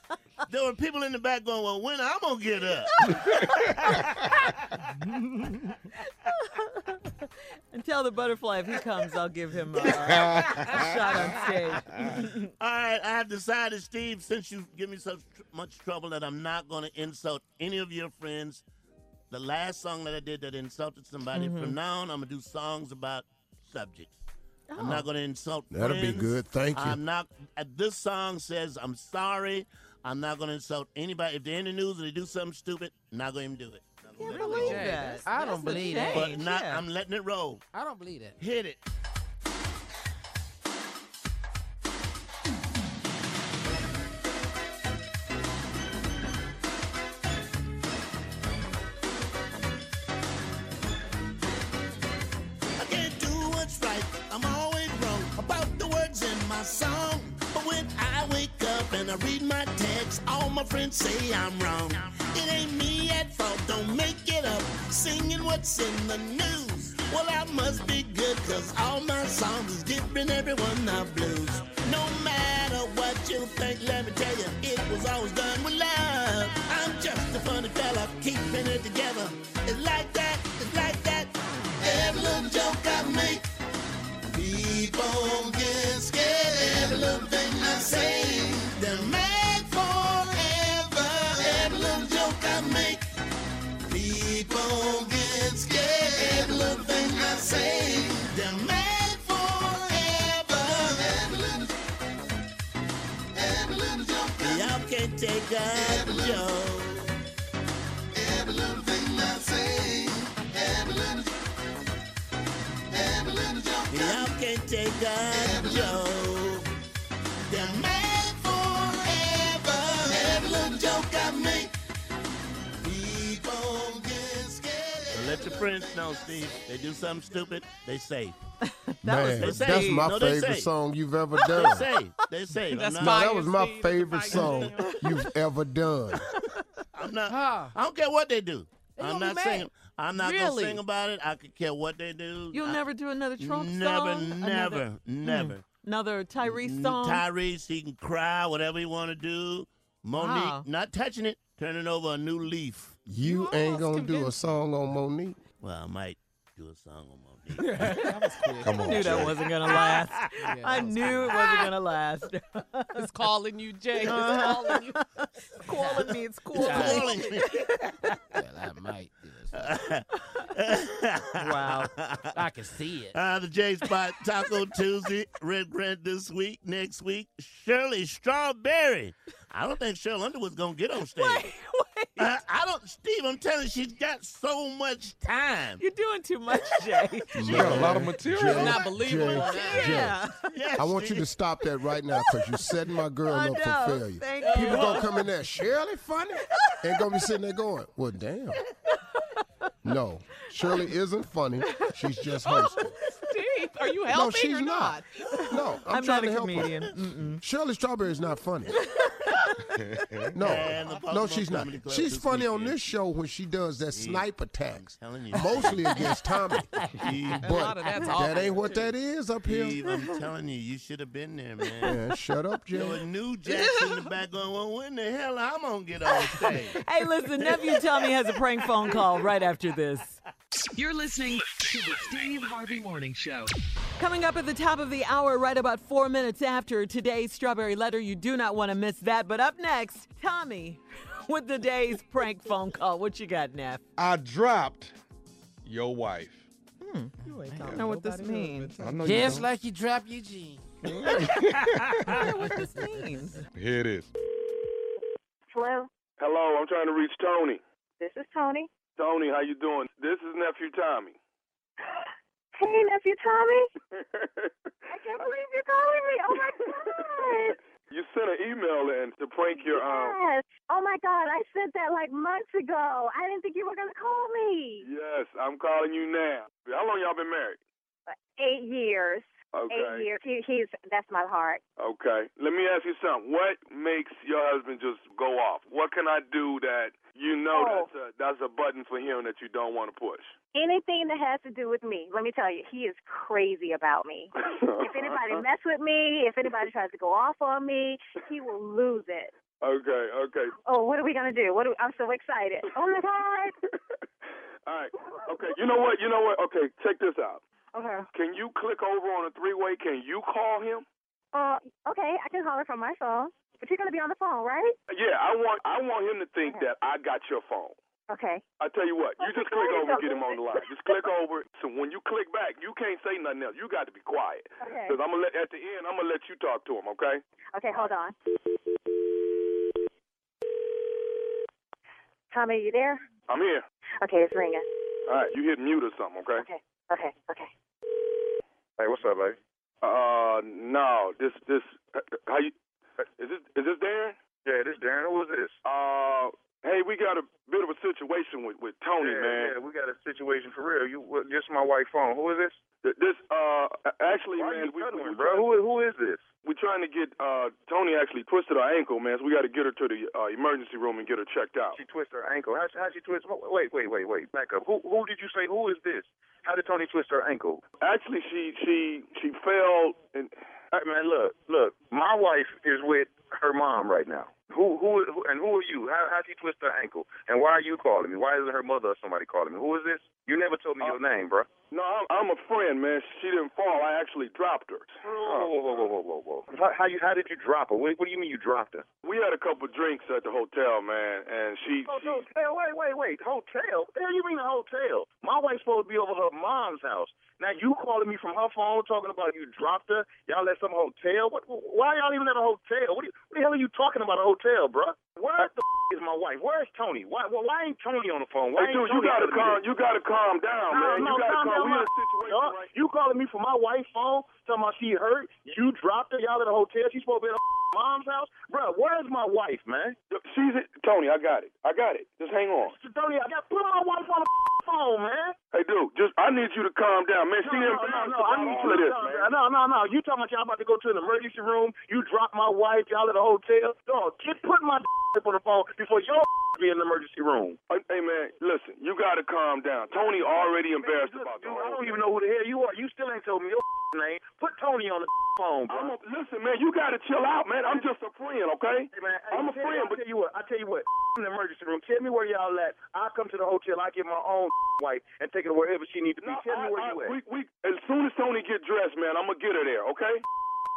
There were people in the back going, "Well, when I'm gonna get up?" And tell the butterfly if he comes, I'll give him uh, a shot on stage. All right, I have decided, Steve, since you give me so tr- much trouble, that I'm not going to insult any of your friends. The last song that I did that insulted somebody, Mm-hmm. from now on, I'm going to do songs about subjects. I'm Oh. not going to insult That'll be good. Thank you. I'm not. Uh, this song says, I'm sorry. I'm not going to insult anybody. If they're in the news and they do something stupid, I'm not going to even do it. Not Can't believe that. I don't believe that. But not, yeah. I'm letting it roll. I don't believe that. Hit it. All my friends say I'm wrong. It ain't me at fault, don't make it up. Singing what's in the news. Well, I must be good, cause all my songs is giving everyone the blues. No matter what you think, let me tell you, it was always done with love. I'm just a funny fella, keeping it together. It's like scared. So let your friends know, Steve. They do something stupid, they say. Man, they that's my No, favorite say. song you've ever They done. say. They say. I'm no, that was my favorite song you've ever done. I'm not. I don't care what they do. They I'm not mad. singing. I'm not gonna sing about it. I could care what they do. You'll I- never do another Trump never, song? never, Another- never. Mm. Another Tyrese song? Tyrese, he can cry, whatever he want to do. Mo'Nique, Wow. not touching it, turning over a new leaf. You ain't gonna do a song on Mo'Nique. Well, I might do a song on Mo'Nique. that was Come on, I knew that wasn't gonna last. I knew it wasn't gonna last. It's calling you, Jay. It's Uh-huh. calling you. calling me. It's calling calling me. me. Well, I might do wow. I can see it. Uh, the J Spot Taco Tuesday, Red Grant this week. Next week, Shirley Strawberry. I don't think Shirley Underwood's gonna get on stage. Wait, wait. Uh, I don't, Steve. I'm telling you, she's got so much time. You're doing too much, Jay. She got a lot of material. Jay, not believable Jay, now. Jay, Yeah. Yes, I want you to stop that right now because you're setting my girl I up know. for failure. Thank People you. gonna come in there, Shirley funny, and gonna be sitting there going, "Well, damn." No, Shirley isn't funny. She's just oh, hosting. Steve, are you helping No, she's or not. No, I'm, I'm trying not to a help her. comedian. Mm-mm. Shirley Strawberry is not funny. No, no, she's not. She's funny on this show when she does that snipe attacks, you. mostly against Tommy. Steve, But lot of that's awful. that ain't what that is up here. Steve, I'm telling you, you should have been there, man. Man, shut up, There new jacks in the back going, well, when the hell I'm gonna get on stage? Hey, listen, nephew Tommy has a prank phone call right after this. You're listening to the Steve Harvey Morning Show. Coming up at the top of the hour, right about four minutes after today's Strawberry Letter. You do not want to miss that. But up next, Tommy with the day's prank phone call. What you got, Neff? I dropped your wife. Hmm. You ain't I don't know what this means. I know you Just don't. like you drop your jeans. I don't know what this means. Here it is. Hello, Hello, I'm trying to reach Tony. this is Tony. Tony, how you doing? This is nephew Tommy. Hey, nephew Tommy. I can't believe you're calling me. Oh my god. You sent an email in to prank your um. Yes. Oh my god, I sent that like months ago. I didn't think you were gonna call me. Yes, I'm calling you now. How long y'all been married? Eight years. Okay. Eight years. He, he's that's my heart. Okay. Let me ask you something. What makes your husband just go off? What can I do that you know Oh. that's a that's a button for him that you don't want to push? Anything that has to do with me, let me tell you, he is crazy about me. if anybody mess with me, if anybody tries to go off on me, he will lose it. Okay, okay. Oh, what are we gonna do? What? Do, I'm so excited. Oh my god. All right. Okay. You know what? You know what? Okay, check this out. Okay. Can you click over on a three way? Can you call him? Uh, okay, I can call her from my phone. But you're gonna be on the phone, right? Yeah, I want I want him to think that I got your phone. Okay. I tell you what, you just click over and get him on the line. Just click over. So when you click back, you can't say nothing else. You got to be quiet. Okay. Because I'm gonna let at the end, I'm gonna let you talk to him. Okay? Okay, hold on. Tommy, are you there? I'm here. Okay, it's ringing. All right, you hit mute or something. Okay? Okay, okay, okay. Hey, what's up, baby? Uh, no, this this how you is this is this Darren? Yeah, this Darren. Who is this? Uh, hey, we got a bit of a situation with with Tony, yeah, man. Yeah, we got a situation for real. You just my wife's phone. Who is this? This uh actually, Why man, we, we, we bro? Who who is this? We're trying to get uh Tony actually twisted her ankle, man. So we got to get her to the uh, emergency room and get her checked out. She twisted her ankle. How how she twist? Wait wait wait wait. Back up. Who who did you say? Who is this? How did Tony twist her ankle? Actually, she she she fell and Hey, man, look look. My wife is with her mom right now. Who who, who and who are you? How how she twist her ankle? And why are you calling me? Why isn't her mother or somebody calling me? Who is this? You never told me your oh. name, bro. No, I'm, I'm a friend, man. She didn't fall. I actually dropped her. Whoa, whoa, whoa, whoa, whoa, whoa. How, how you how did you drop her? What, what do you mean you dropped her? We had a couple drinks at the hotel, man, and she, Oh, she Hotel? Wait, wait, wait. Hotel? What the hell you mean a hotel? My wife's supposed to be over her mom's house. Now you calling me from her phone talking about you dropped her. Y'all at some hotel. What? Why y'all even at a hotel? What, you, what the hell are you talking about a hotel, bruh? Where the is my wife? Where's Tony? Why? Why, why ain't Tony on the phone? Why Hey, dude, you gotta calm. You gotta calm down, No, man. no, you gotta calm We in a situation Dog, right You calling me from my wife's phone, talking about she hurt. You dropped her. Y'all at a hotel. She's supposed to be at her mom's house. Bruh, where's my wife, man? She's it, Tony. I got it. I got it. Just hang on. Tony, I got put my wife on the phone, man. Hey, dude, just I need you to calm down, man. She no, no, embarrassed no, no, I need you to this, man. No, no, no. You talking about y'all about to go to an emergency room? You drop my wife. Y'all at a hotel? Dog, get put my on the phone before your be in the emergency room. Hey, man, listen. You gotta calm down. Tony already embarrassed about the Dude, I don't even know who the hell you are. You still ain't told me your name. Put Tony on the phone, bro. A, listen, man. You gotta chill out, man. I'm just a friend, okay? Hey, man, hey, I'm a friend, I but tell you what. I tell you what. In the emergency room. Tell me where y'all at. I'll come to the hotel. I get my own wife and take her wherever she needs to be. No, tell me where I- you at. we, we, as soon as Tony get dressed, man, I'm gonna get her there, okay?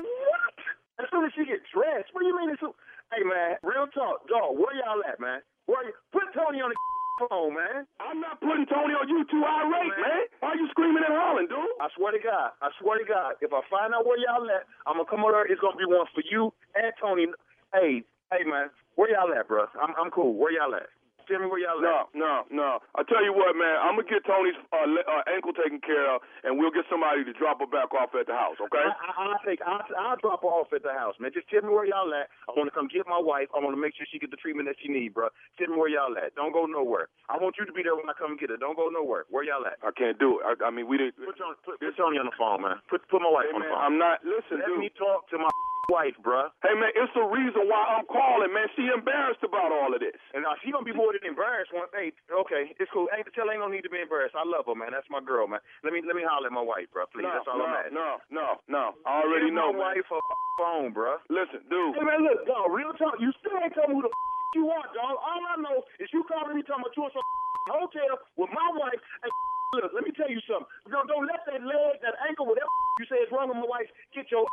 What? As soon as she get dressed? What do you mean? As soon... Hey, man, real talk. Dog, where y'all at, man? Where you... Put Tony on the phone, man. I'm not putting Tony on you too irate, man. Why you screaming and hollering, dude? I swear to God. I swear to God. If I find out where y'all at, I'm going to come over there. It's going to be one for you and Tony. Hey, hey, man, where y'all at, bro? I'm, I'm cool. Where y'all at? Tell me where y'all No, at. no, no. I tell you what, man. I'm gonna get Tony's uh, le- uh, ankle taken care of, and we'll get somebody to drop her back off at the house, okay? I, I, I'll take. I'll, I'll drop her off at the house, man. Just tell me where y'all at. I want to come get my wife. I want to make sure she get the treatment that she need, bro. Tell me where y'all at. Don't go nowhere. I want you to be there when I come get her. Don't go nowhere. Where y'all at? I can't do it. I, I mean, we didn't. Put, Tony, put, put Tony on the phone, man. Put put my wife Hey, on the man, phone. I'm not. Listen, Let dude. me talk to my wife, bro. Hey, man, it's the reason why I'm calling, man. She embarrassed about all of this. And now she gonna be more than embarrassed. One, hey, okay, it's cool. Ain't tell ain't no need to be embarrassed. I love her, man. That's my girl, man. Let me let me holler at my wife, bro. Please, no, that's all no, I'm asking. no, no, no. I already Give know, my man. wife a phone, bro. Listen, dude. Hey man, look, dog, real talk. You still ain't tell me who the you are, dog. All I know is you calling me talking about you in some hotel with my wife. And look, let me tell you something. Don't, don't let that leg, that ankle, whatever you say is wrong with my wife, get your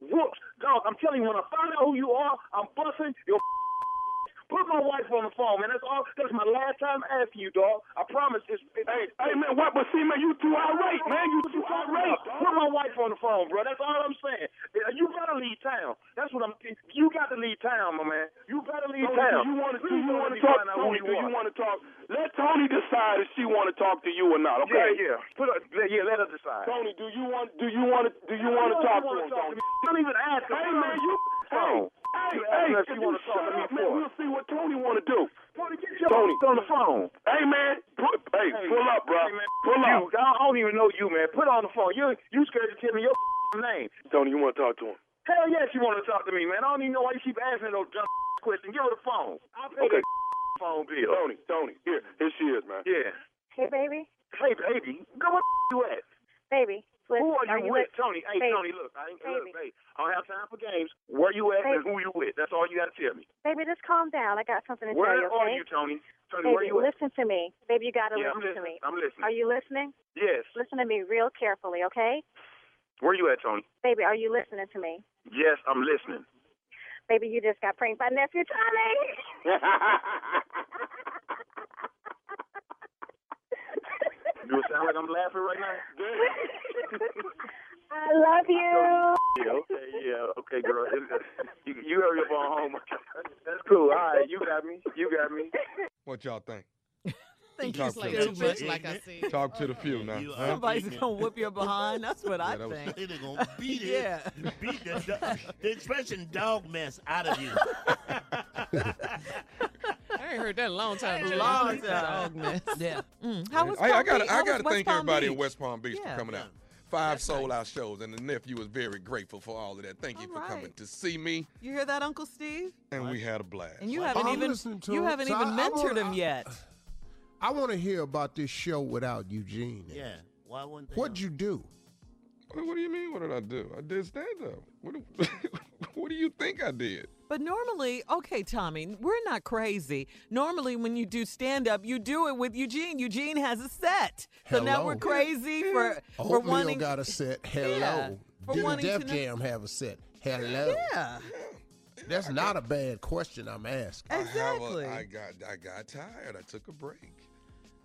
whoops, dog. I'm telling you, when I find out who you are, I'm busting your. Put my wife on the phone, man. That's all. That's my last time asking you, dog. I promise. It's, it's, Hey, hey, man, what? But see, man, you too irate, man. You too irate. Put my wife on the phone, bro. That's all I'm saying. You gotta leave town. That's what I'm. Saying. You got to leave town, my man. You gotta leave town. do you want to? Do you want to talk? Tony, do you want to talk? Let Tony decide if she want to talk to you or not. Okay? Yeah, yeah. Put her, yeah, let her decide. Tony, do you want? Do you want to? Do you want to talk to him, Tony? Don't even ask her. Hey, man, you. Hey. Hey, hey! ask if If you wanna talk shut me up, man, we'll see what Tony want to do. Tony, get your Tony. on the phone. Hey, man, put, hey, pull up, bro. Hey, man, pull you, up. I don't even know you, man. Put on the phone. You you scared to tell me your name. Tony, you want to talk to him? Hell yes, you want to talk to me, man. I don't even know why you keep asking those dumb questions. Give her the phone. I'll pay Okay. the phone bill. Tony, Tony, here, here she is, man. Yeah. Hey, baby. Hey, baby. Go where you at? Baby. Listen, Who are you, with? with? Tony. Hey, Baby. Tony, look. I ain't, look, Baby. hey, I don't have time for games. Where you at and Baby. who you with? That's all you got to tell me. Baby, just calm down. I got something to Where tell you, are okay? you, Tony? Tony, Baby, where you at? listen to me. Baby, you got to Yeah, listen to me. I'm listening. Are you listening? Yes. Listen to me real carefully, okay? Where you at, Tony? Baby, are you listening to me? Yes, I'm listening. Baby, you just got pranked by nephew Tommy. Do it sound like I'm laughing right now? I love you. Yeah, okay, yeah, okay, girl. You, you hurry up on home. That's cool. All right, you got me. You got me. What y'all think? Think Talk he's to like too much, like I said. Talk to the few now. You huh? are Somebody's ignorant. gonna whoop your behind. That's what I that was- think. They're gonna beat it. Yeah. Beat the, do- the expression dog mess out of you. I ain't heard that in a long time. Jay. Long Dog time. mess. Yeah. Mm. How was I, I Palm gotta, Beach? I How gotta was thank Palm everybody Beach? in West Palm Beach Yeah. for coming out. Five sold out shows, and the nephew was very grateful for all of that. Thank you All for right. coming to see me, You hear that, Uncle Steve? and we had a blast. And you haven't I'm even listening to you him. haven't So even I- I mentored wanna- him yet. I want to hear about this show without Eugene. in it. Yeah. Why wouldn't they? What'd you do? What, what do you mean? What did I do? I did stand up. What do, what do you think I did? But normally, okay, Tommy, we're not crazy. Normally, when you do stand up, you do it with Eugene. Eugene has a set. So now we're crazy for for Oatmeal wanting. got a set. Hello. Yeah, for Didn't wanting Def to know- Jam have a set? Hello. Yeah, That's not a bad question I'm asking. I have a- exactly. I got I got tired. I took a break.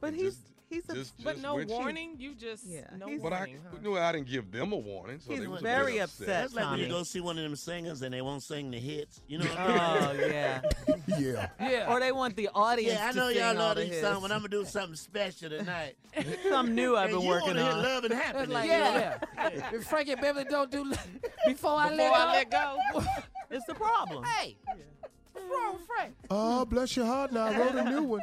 But And he's just- he's a, just- But just no went- warning. You just Yeah, no he's- But I, warning. huh? no, I didn't give them a warning. So He's they was a very bit upset. That's like when you Tommy. go see one of them singers and they won't sing the hits. You know what Oh I mean? Oh, yeah, Yeah. Yeah. or they want the audience. Yeah, I to know sing y'all all know the these hits. songs, but I'm gonna do something special tonight. Some new I've and been you working wanna hear on. love and happiness. Like, you yeah, yeah. If Frankie Beverly don't do before I Before let I go. let go. It's the problem. Hey, what's wrong, Frank? Oh, bless your heart. Now I wrote a new one.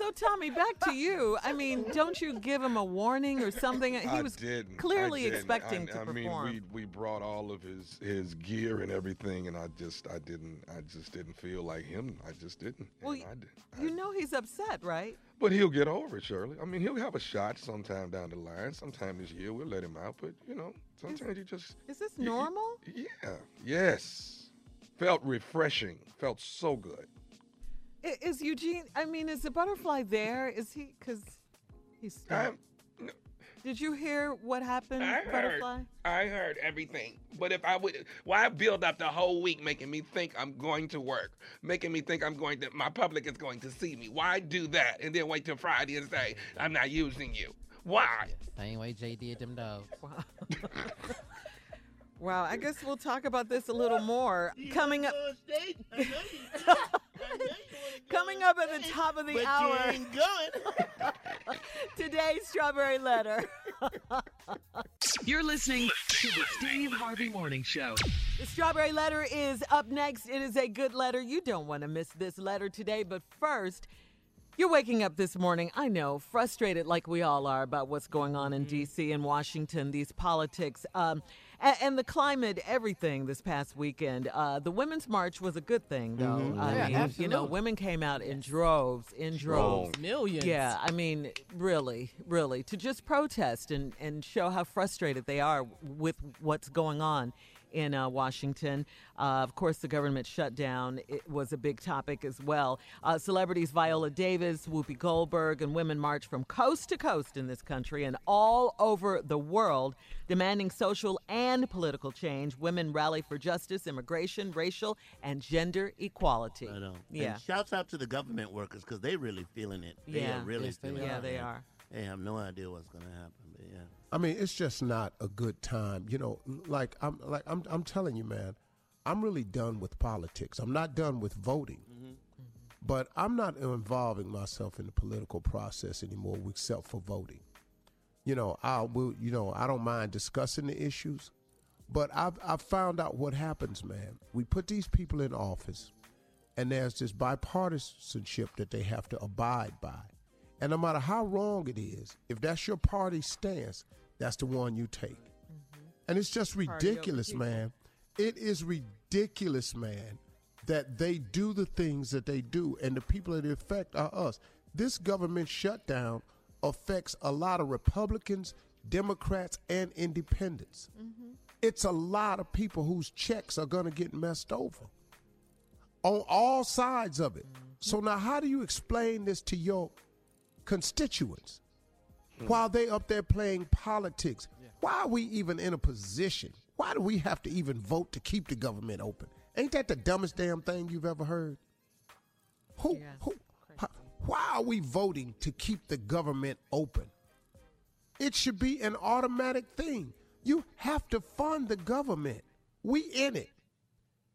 So Tommy, back to you. I mean, don't you give him a warning or something? He I was didn't. I clearly didn't. expecting I, to I perform. mean, we we brought all of his his gear and everything, and I just I didn't I just didn't feel like him. I just didn't. Well, And I you know he's upset, right? But he'll get over it, Shirley. I mean, he'll have a shot sometime down the line. Sometime this year, we'll let him out. But you know, sometimes you just Is this normal? yeah, yes, felt refreshing. Felt so good. I- Is Eugene? I mean, is the butterfly there? Is he? Because he's. Still, I'm- Did you hear what happened, I heard. butterfly? I heard everything. But if I would, why build up the whole week making me think I'm going to work, making me think I'm going to, my public is going to see me? Why do that and then wait till Friday and say I'm not using you? Why? Same way Jay did them dogs. Wow, I guess we'll talk about this a little more coming up. Coming up at the top of the But you hour. ain't going. Today's strawberry letter. You're listening to the Steve Harvey Morning Show. The strawberry letter is up next. It is a good letter. You don't want to miss this letter today, but first, you're waking up this morning, I know, frustrated like we all are about what's going on in D.C. and Washington, these politics, um, and, and the climate, everything this past weekend. Uh, the Women's March was a good thing, though. Mhm. I Yeah, mean, you know, women came out in droves, in droves. Strong. Millions. Yeah, I mean, really, really, to just protest and, and show how frustrated they are with what's going on in uh, Washington. Uh, of course, the government shutdown it was a big topic as well. Uh, celebrities Viola Davis, Whoopi Goldberg, and women marched from coast to coast in this country and all over the world, demanding social and political change. Women rally for justice, immigration, racial, and gender equality. I know. Yeah. And shouts out to the government workers because they really feeling it. They Yeah. are really Yes, feeling are. it. Yeah, they man. are. They have no idea what's going to happen. But yeah. I mean, it's just not a good time. You know, like I'm like I'm I'm telling you, man, I'm really done with politics. I'm not done with voting. Mm-hmm. Mm-hmm. But I'm not involving myself in the political process anymore except for voting. You know, I will you know, I don't mind discussing the issues, but I've I've found out what happens, man. We put these people in office and there's this bipartisanship that they have to abide by. And no matter how wrong it is, if that's your party stance, that's the one you take. Mm-hmm. And it's just ridiculous, man. It is ridiculous, man, that they do the things that they do, and the people that affect are us. This government shutdown affects a lot of Republicans, Democrats, and independents. Mm-hmm. It's a lot of people whose checks are going to get messed over on all sides of it. Mm-hmm. So now, how do you explain this to your constituents Mm. while they up there playing politics? Why are we even in a position? Why do we have to even vote to keep the government open? Ain't that the dumbest damn thing you've ever heard? Who, who, how- why are we voting to keep the government open? It should be an automatic thing. You have to fund the government. We in it.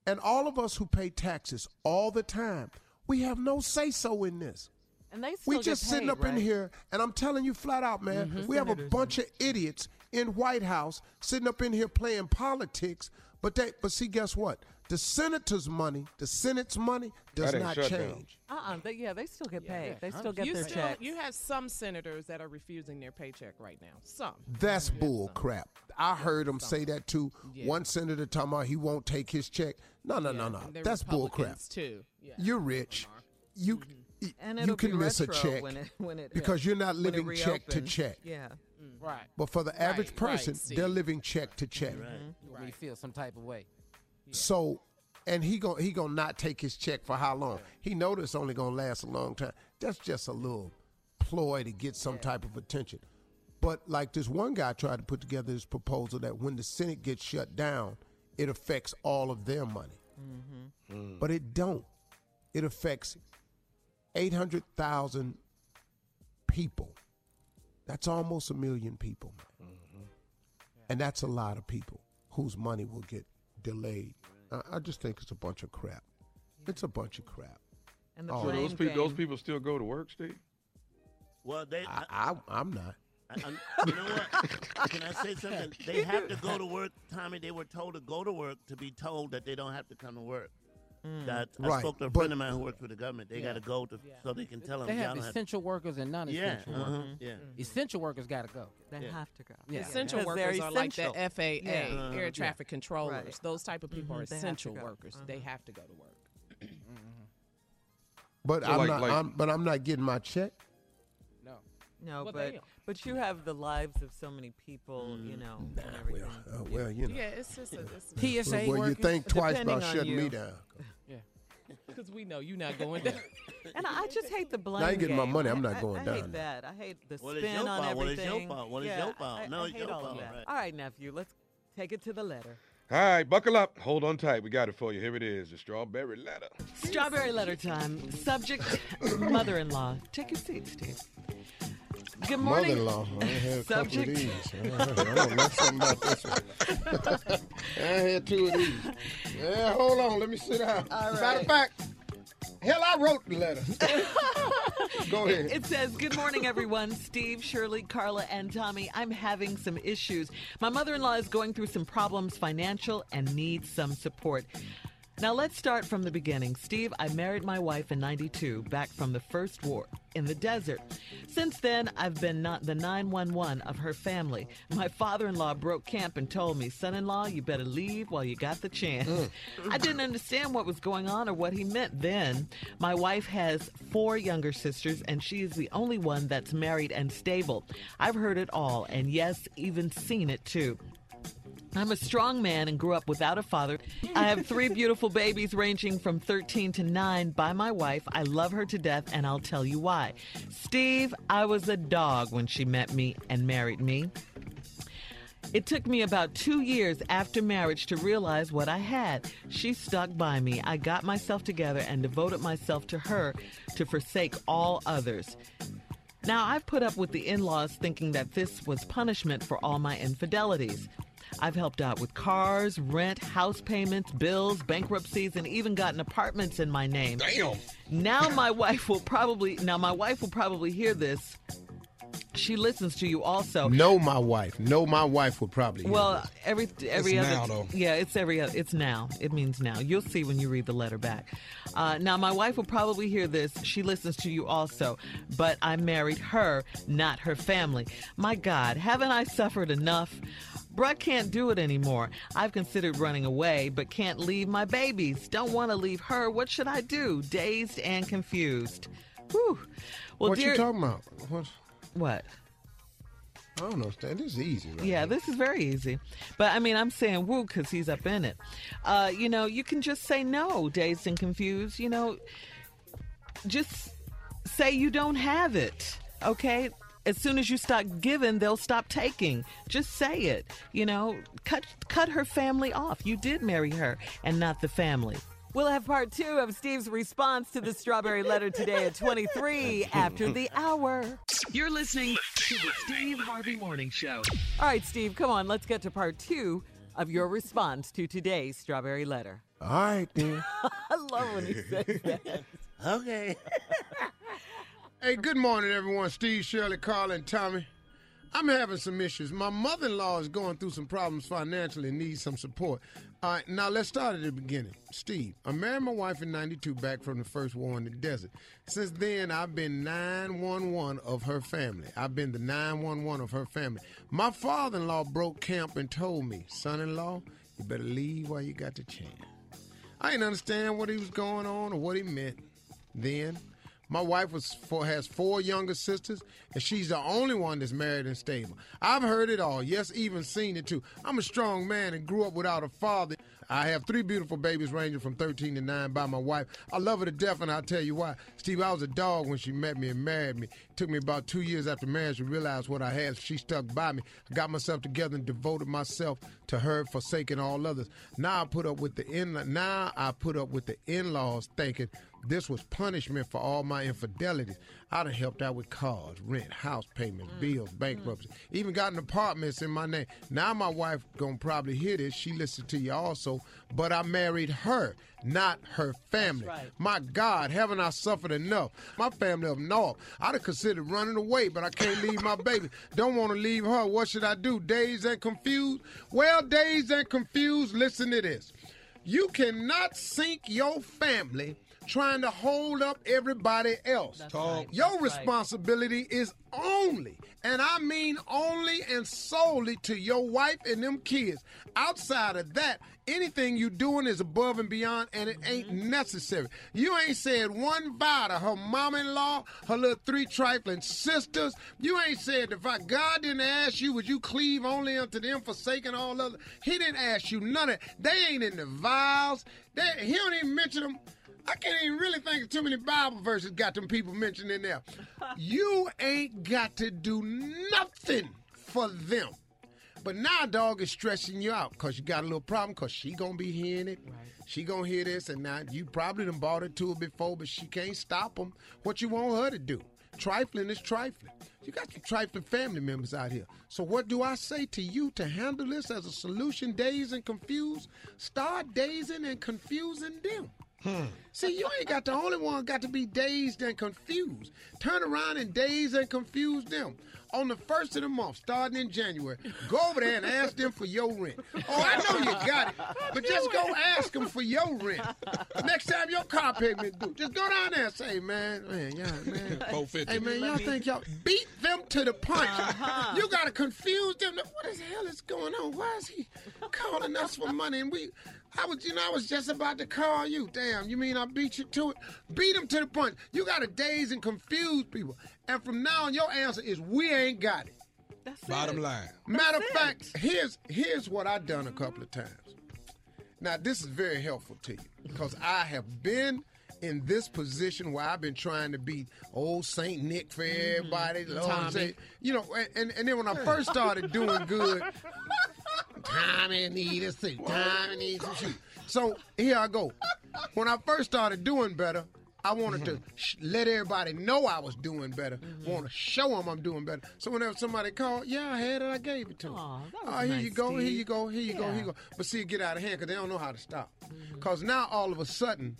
And all of us who pay taxes all the time, we have no say so in this. And they We still get just sitting paid, up in here, and I'm telling you flat out, man, Mhm. we have a bunch of idiots in White House sitting up in here playing politics. But they, but see, guess what? The senators' money, the Senate's money, does not shut down. change. Uh-uh. They, yeah, they still get paid. They still get you their still, checks. You have some senators that are refusing their paycheck right now. Some. That's bull crap. I heard him say that too. Yeah. One senator talking about he won't take his check. No, no, no, no. and they're That's bull crap. Too. Yeah. You're rich. You And you can miss a check when it- when it- because you're not living check to check. Yeah. Mm. Right. But for the average Right, right, person, see. they're living check to mm-hmm. check. Mm-hmm. You want me feel some type of way. So, and he gon' he gonna not take his check for how long? He know it's only gonna last a long time. That's just a little ploy to get some type of attention. But like this one guy tried to put together this proposal that when the Senate gets shut down, it affects all of their money. Mm-hmm. Mm. But it don't. It affects 800,000 people. That's almost a million people, man. Mm-hmm. And that's a lot of people whose money will get delayed. I, I just think it's a bunch of crap. It's a bunch of crap. And the So those people, those people still go to work, Steve. Well, they. I, I, I'm not. I, I, you know what? Can I say something? They have to go to work, Tommy. They were told to go to work to be told that they don't have to come to work. That I Right, spoke to a but- friend of mine who works for the government. They Yeah. got to go to so they can tell them. They have y'all don't essential workers and non-essential Yeah, uh-huh, workers. yeah. Essential workers got to go. They Yeah. have to go. Yeah. Essential Because they're workers are like the. FAA, Yeah. Uh-huh. air Yeah. traffic controllers. Right. Those type of people Mhm, are they have to essential go. workers. They Uh-huh. have to go to work. But So I'm like- not. like- I'm, but I'm not getting my check. No. No, Well, but damn. but you have the lives of so many people, you know, and everything. Uh, well, you know. Yeah, it's just a, it's TSA well, you think twice about on shutting me you. down. because we know you're not going down. And I just hate the blame. I ain't getting my money, I'm not I- going I down I hate there. that. I hate the Well, it's spin your on fault. Well, it's everything. your fault. Well, it's yeah, your fault. I, No, I it's hate your all fault, of that. right. All right, nephew, let's take it to the letter. All right, buckle up. Hold on tight. We got it for you. Here it is, the strawberry letter. Strawberry letter time. Subject: Mother-in-law. Take your seat, Steve. Good morning. Mother-in-law. I had a couple of Subject. these. I'm gonna know something about this one. I had two of these. Yeah, hold on. Let me sit down. All Matter of fact, hell, I wrote the letter. Go ahead. It says, Good morning, everyone. Steve, Shirley, Carla, and Tommy. I'm having some issues. My mother in law is going through some problems, financial, and needs some support. Now, let's start from the beginning. Steve, I married my wife in 92, back from the first war in the desert. Since then, I've been not the 911 of her family. My father in law broke camp and told me, Son in law, you better leave while you got the chance. Mm. I didn't understand what was going on or what he meant then. My wife has four younger sisters, and she is the only one that's married and stable. I've heard it all, and yes, even seen it too. I'm a strong man and grew up without a father. I have three beautiful babies ranging from 13 to 9 by my wife. I love her to death, and I'll tell you why. Steve, I was a dog when she met me and married me. It took me about two years after marriage to realize what I had. She stuck by me. I got myself together and devoted myself to her to forsake all others. Now, I've put up with the in laws thinking that this was punishment for all my infidelities. I've helped out with cars, rent, house payments, bills, bankruptcies, and even gotten apartments in my name. Damn. Now my wife will probably now my wife will probably hear this. She listens to you also. No, my wife. No, my wife would probably. Well, this. every every It's other now, though. yeah, it's every oth- it's now. It means now. You'll see when you read the letter back. Uh, now, my wife will probably hear this. She listens to you also, but I married her, not her family. My God, haven't I suffered enough? Bruh can't do it anymore. I've considered running away, but can't leave my babies. Don't want to leave her. What should I do? Dazed and confused. Whew. Well, what dear, you talking about? What? what? I don't understand. This is easy, right? Yeah, this is very easy. But I mean, I'm saying woo because he's up in it. Uh, you know, you can just say no, dazed and confused. You know, just say you don't have it, okay? As soon as you stop giving, they'll stop taking. Just say it. You know, cut cut her family off. You did marry her and not the family. We'll have part two of Steve's response to the strawberry letter today at 23 after the hour. You're listening to the Steve Harvey Morning Show. All right, Steve, come on. Let's get to part two of your response to today's strawberry letter. All right, then. I love when he says that. Okay. Hey, good morning, everyone. Steve, Shirley, Carl, and Tommy. I'm having some issues. My mother in law is going through some problems financially and needs some support. All right, now let's start at the beginning. Steve, I married my wife in 92 back from the first war in the desert. Since then, I've been 911 of her family. I've been the 911 of her family. My father in law broke camp and told me, son in law, you better leave while you got the chance. I didn't understand what he was going on or what he meant then. My wife was four, has four younger sisters, and she's the only one that's married and stable. I've heard it all, yes, even seen it too. I'm a strong man and grew up without a father. I have three beautiful babies ranging from 13 to 9 by my wife. I love her to death, and I'll tell you why. Steve, I was a dog when she met me and married me. It took me about two years after marriage to realize what I had. She stuck by me. I got myself together and devoted myself to her, forsaking all others. Now I put up with the in. Now I put up with the in-laws thinking this was punishment for all my infidelities. I done helped out with cars, rent, house payments, mm. bills, bankruptcy, mm. even gotten apartments in my name. Now my wife gonna probably hear this. She listened to you also, but I married her, not her family. My God, haven't I suffered enough? My family up north, I'd have considered running away, but I can't leave my baby. Don't want to leave her. What should I do? Dazed and confused? Well, dazed and confused, listen to this. You cannot sink your family trying to hold up everybody else. Your responsibility is only, and I mean only and solely to your wife and them kids. Outside of that, anything you doing is above and beyond, and it ain't necessary. You ain't said one vow to her mom-in-law, her little three trifling sisters. You ain't said if I, God didn't ask you, would you cleave only unto them, forsaking all other. He didn't ask you none of. They ain't in the vows. They, he don't even mention them. I can't even really think of too many Bible verses got them people mentioned in there. you ain't got to do nothing for them. But now dog is stressing you out because you got a little problem because she gonna be hearing it. She gonna hear this and now you probably done bought it to her before, but she can't stop them. What you want her to do? Trifling is trifling. You got some trifling family members out here. So what do I say to you to handle this as a solution, dazed and confused? Start dazing and confusing them. See, you ain't got the only one got to be dazed and confused. Turn around and daze and confuse them. On the first of the month, starting in January, go over there and ask them for your rent. Oh, I know you got it, but just go ask them for your rent. Next time your car payment due, just go down there and say, man, man, y'all, man. 450. Hey, man, y'all think y'all beat them to the punch. Uh-huh. You got to confuse them. What the hell is going on? Why is he calling us for money? And we, I was, you know, I was just about to call you. Damn, you mean I beat you to it? Beat them to the punch. You got to daze and confuse people. And from now on, your answer is we ain't got it. Bottom line. Matter of fact, here's here's what I've done a couple of times. Now, this is very helpful to you because I have been in this position where I've been trying to be old Saint Nick for everybody. Lord, Tommy. you know, and, and then when I first started doing good, Tommy need a suit. Tommy needs some shoes. So here I go. When I first started doing better, I wanted to mm-hmm. sh- let everybody know I was doing better. Mm-hmm. Want to show them I'm doing better. So whenever somebody called, yeah, I had it, I gave it to them. Aw, that Oh, here nice, you go, here you go, here you go, here you go. But see, it get out of hand because they don't know how to stop. Mm-hmm. Because now all of a sudden,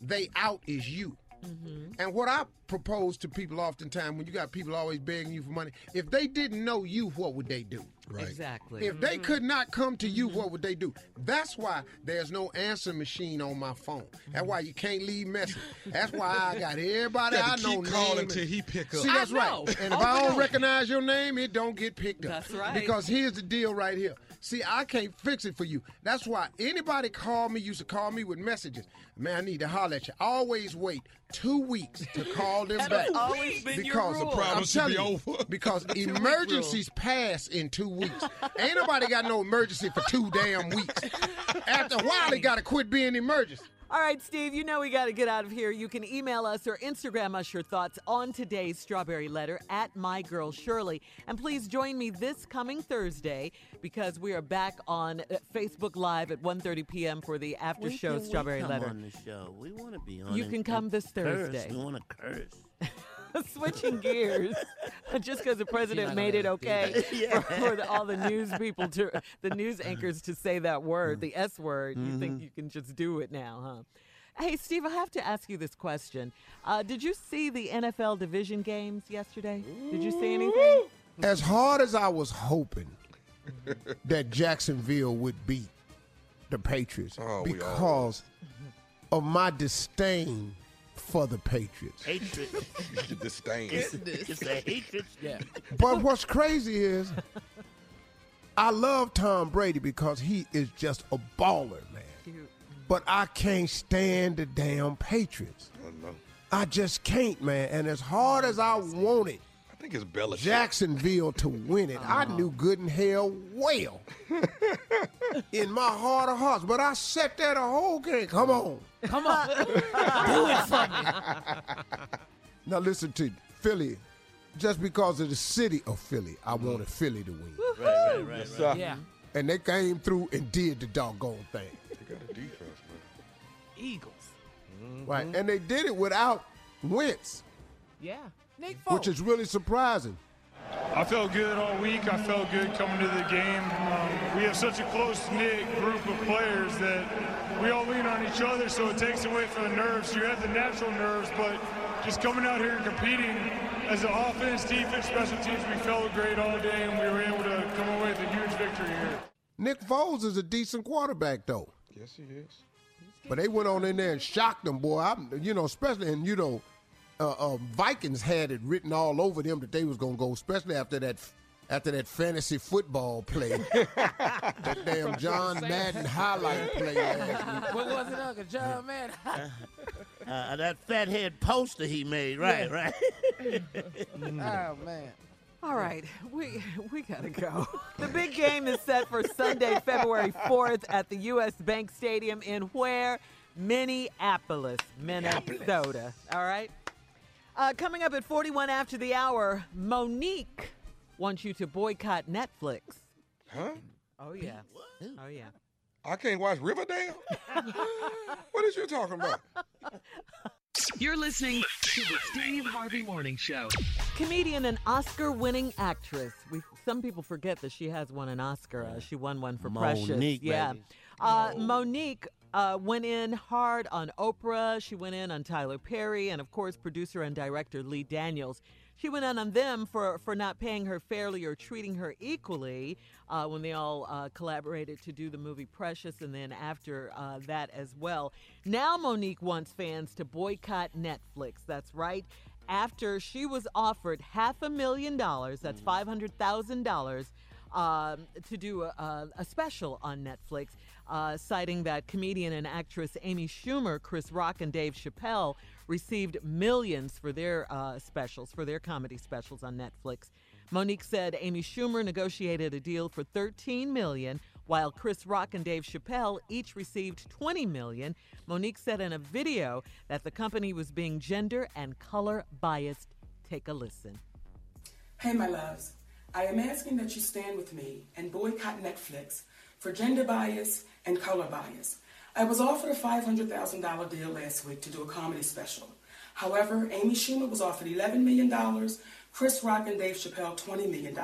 they out is you. Mm-hmm. And what I propose to people oftentimes when you got people always begging you for money, if they didn't know you, what would they do? Right. Exactly. If they mm-hmm. could not come to you, what mm-hmm. would they do? That's why there's no answer machine on my phone. That's why you can't leave message. That's why I got everybody You I have to know keep calling name till he pick up. See, I that's right. And if Over I oh, don't over. recognize your name, it don't get picked up. That's right. Because here's the deal right here. See, I can't fix it for you. That's why anybody call me used to call me with messages. Man, I need to holler at you. Always wait two weeks to call them back. always been your because rule. I'm Problem should be you, over. because emergencies pass in two weeks. Ain't nobody got no emergency for two damn weeks. After a while, it got to quit being emergency. All right, Steve, you know we got to get out of here. You can email us or Instagram us your thoughts on today's Strawberry Letter at My Girl Shirley. And please join me this coming Thursday because we are back on uh, Facebook Live at 1.30 p.m. for the after When show can we Strawberry come Letter. on the show. We want to be on. You can come this curse. Thursday. We want to curse. Switching gears, just because the president made it okay. Yeah. for, for the, all the news people to, the news anchors to say that word, the S word. You think Mhm. you can just do it now, huh? Hey, Steve, I have to ask you this question. Uh, did you see the NFL division games yesterday? Did you see anything? As hard as I was hoping that Jacksonville would beat the Patriots Oh, because of my disdain for the Patriots. Hatred. Disdain. It's, it's a hatred. Yeah. But what's crazy is I love Tom Brady because he is just a baller, man. But I can't stand the damn Patriots. Oh, no. I just can't, man. And as hard as I wanted I think it's Belichick. Jacksonville to win it, I oh. knew good and hell well in my heart of hearts. But I sat there the whole game. Come on. Come on. Do it for me. Now listen to Philly. Just because of the city of Philly, I wanted Philly to win. Right, right, right, Yes, right. Yeah. And they came through and did the doggone thing. They got a defense, man. Eagles. Mm-hmm. Right, and they did it without Wentz, Yeah. Nick which is really surprising. I felt good all week. I felt good coming to the game. Um, we have such a close knit group of players that we all lean on each other, so it takes away from the nerves. You have the natural nerves, but just coming out here and competing as an offense, defense, special teams, we felt great all day, and we were able to come away with a huge victory here. Nick Foles is a decent quarterback, though. Yes, he is. But they went on in there and shocked them, boy. I'm, you know, especially and you know, uh, uh, Vikings had it written all over them that they was gonna go, especially after that, after that fantasy football play, that damn John Madden highlight play. What was it, Uncle John, man? Uh, that fathead poster he made, right, Yeah. right. oh, man. All right, we we gotta go. The big game is set for Sunday, February 4th at the U.S. Bank Stadium in where? Minneapolis, Minnesota. All right. Uh, coming up at 41 after the hour, Mo'Nique wants you to boycott Netflix. Huh? Oh yeah. Oh yeah. I can't watch Riverdale? what is you talking about? You're listening to the Steve Harvey Morning Show. Comedian and Oscar-winning actress. We some people forget that she has won an Oscar. Uh, she won one for Precious. Mo'Nique, Yeah. baby. Uh, Mo'Nique uh, went in hard on Oprah. She went in on Tyler Perry, and of course, producer and director Lee Daniels. She went in on them for, for not paying her fairly or treating her equally uh, when they all uh, collaborated to do the movie Precious, and then after uh, that as well. Now Mo'Nique wants fans to boycott Netflix. That's right. After she was offered half a million dollars, that's five hundred thousand dollars, um, to do a, a special on Netflix, uh, citing that comedian and actress Amy Schumer, Chris Rock, and Dave Chappelle received millions for their uh, specials, for their comedy specials on Netflix. Mo'Nique said Amy Schumer negotiated a deal for 13 million, while Chris Rock and Dave Chappelle each received 20 million. Mo'Nique said in a video that the company was being gender and color biased. Take a listen. Hey, my loves. I am asking that you stand with me and boycott Netflix for gender bias and color bias. I was offered a $500,000 deal last week to do a comedy special. However, Amy Schumer was offered $11 million, Chris Rock and Dave Chappelle $20 million.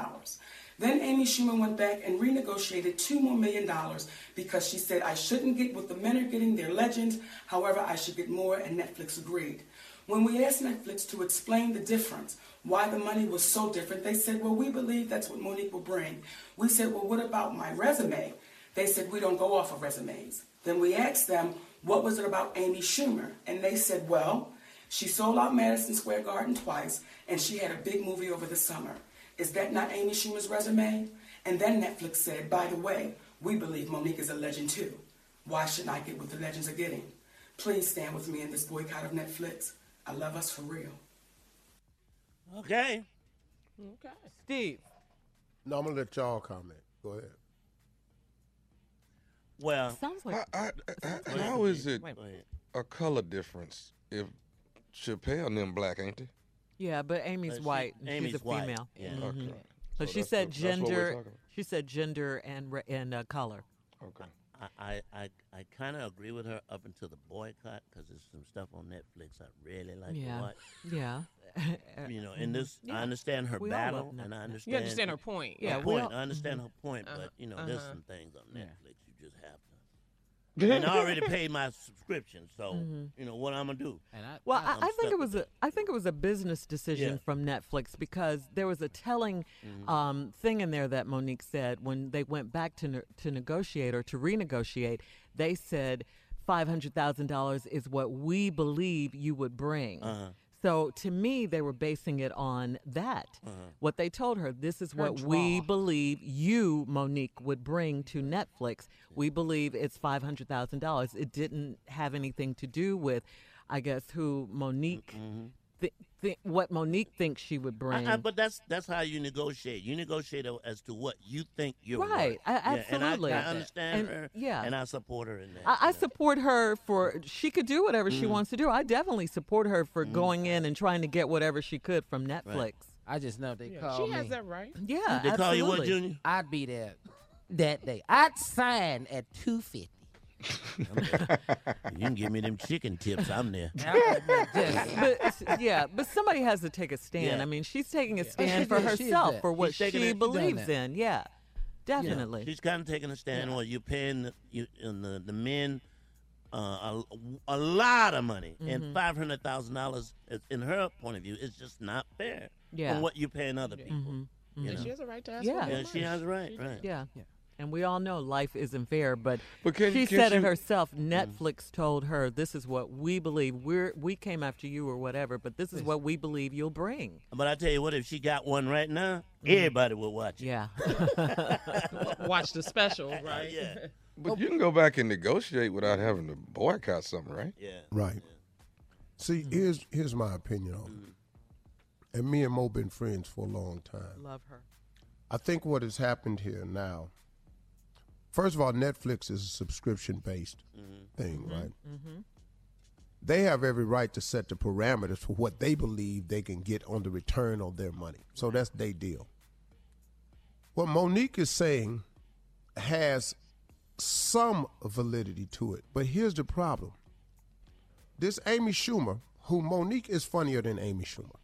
Then Amy Schumer went back and renegotiated two more million dollars because she said I shouldn't get what the men are getting, they're legends. However, I should get more, and Netflix agreed. When we asked Netflix to explain the difference, why the money was so different, they said, Well, we believe that's what Mo'Nique will bring. We said, Well, what about my resume? They said, We don't go off of resumes. Then we asked them, What was it about Amy Schumer? And they said, Well, she sold out Madison Square Garden twice, and she had a big movie over the summer. Is that not Amy Schumer's resume? And then Netflix said, By the way, we believe Mo'Nique is a legend too. Why shouldn't I get what the legends are getting? Please stand with me in this boycott of Netflix. I love us for real. Okay. Okay. Steve. No, I'm gonna let y'all comment. Go ahead. Well, sounds like I, I, how is it a color difference if Chappelle and them black, ain't they? Yeah, but Amy's Uh, she- white. and Amy's she's a white, female. yeah. Mhm. Okay. But So she that's said the- that's what we're gender. talking. She said gender and re- and uh, color. Okay. I, I, I, I kind of agree with her up until the boycott because there's some stuff on Netflix I really like Yeah. to watch. Yeah. You know, in this, Yeah. I understand her We all love battle, and I Netflix. understand. You understand her point, yeah, we point. all- I understand Mhm. her point, Uh-huh, but you know, there's uh-huh. some things on Netflix you just have to. and I already paid my subscription, so Mhm. you know what I'm gonna do. Well, I'm I, I think it was a I think it was a business decision Yeah. from Netflix because there was a telling Mhm. um, thing in there that Mo'Nique said when they went back to ne- to negotiate or to renegotiate. They said five hundred thousand dollars is what we believe you would bring. Uh-huh. So to me, they were basing it on that. Uh-huh. What they told her, this is Her what we believe you, Mo'Nique, would bring to Netflix. We believe it's five hundred thousand dollars. It didn't have anything to do with, I guess, who Mo'Nique, thi- thi- what Mo'Nique thinks she would bring. I, I, but that's that's how you negotiate. You negotiate as to what you think you're Right, worth. I- Yeah, and I- absolutely. I, understand And- her. yeah. and I support her in that. I, I support her for she could do whatever she Mm. wants to do. I definitely support her for Mm. going in and trying to get whatever she could from Netflix. I just know they Yeah, call she me. has that right. Yeah, They call you what. Junior? I'd be there that day. I'd sign at two fifty. You can give me them chicken tips. I'm there. but yeah, but somebody has to take a stand. Yeah. I mean, she's taking a stand She for did. Herself for what She's she it- believes in. Yeah, definitely. she's kind of taking a stand. Well, you're paying the, you, and the, the men uh, a, a lot of money, Mhm. and five hundred thousand dollars, in her point of view, is just not fair. Yeah. from what you're paying other people. Mhm. You know? she has a right to ask Yeah, more yeah she has a right. Right. Yeah. And we all know life isn't fair, but, But can- she can said it herself. Netflix told her, "This is what we believe. We're we came after you or whatever, but this is what we believe you'll bring." But I tell you what, if she got one right now, Mhm. everybody will watch it. Yeah. Watch the special, right? yeah. But you can go back and negotiate without having to boycott something, right? Yeah. Right. See, Mm-hmm. here's here's my opinion on it. And me and Mo been friends for a long time. Love her. I think what has happened here now. First of all, Netflix is a subscription based mm-hmm. thing, mm-hmm. right? Mm-hmm. They have every right to set the parameters for what they believe they can get on the return on their money. So that's their deal. What Mo'Nique is saying has some validity to it, but here's the problem. This Amy Schumer, who Mo'Nique is funnier than Amy Schumer.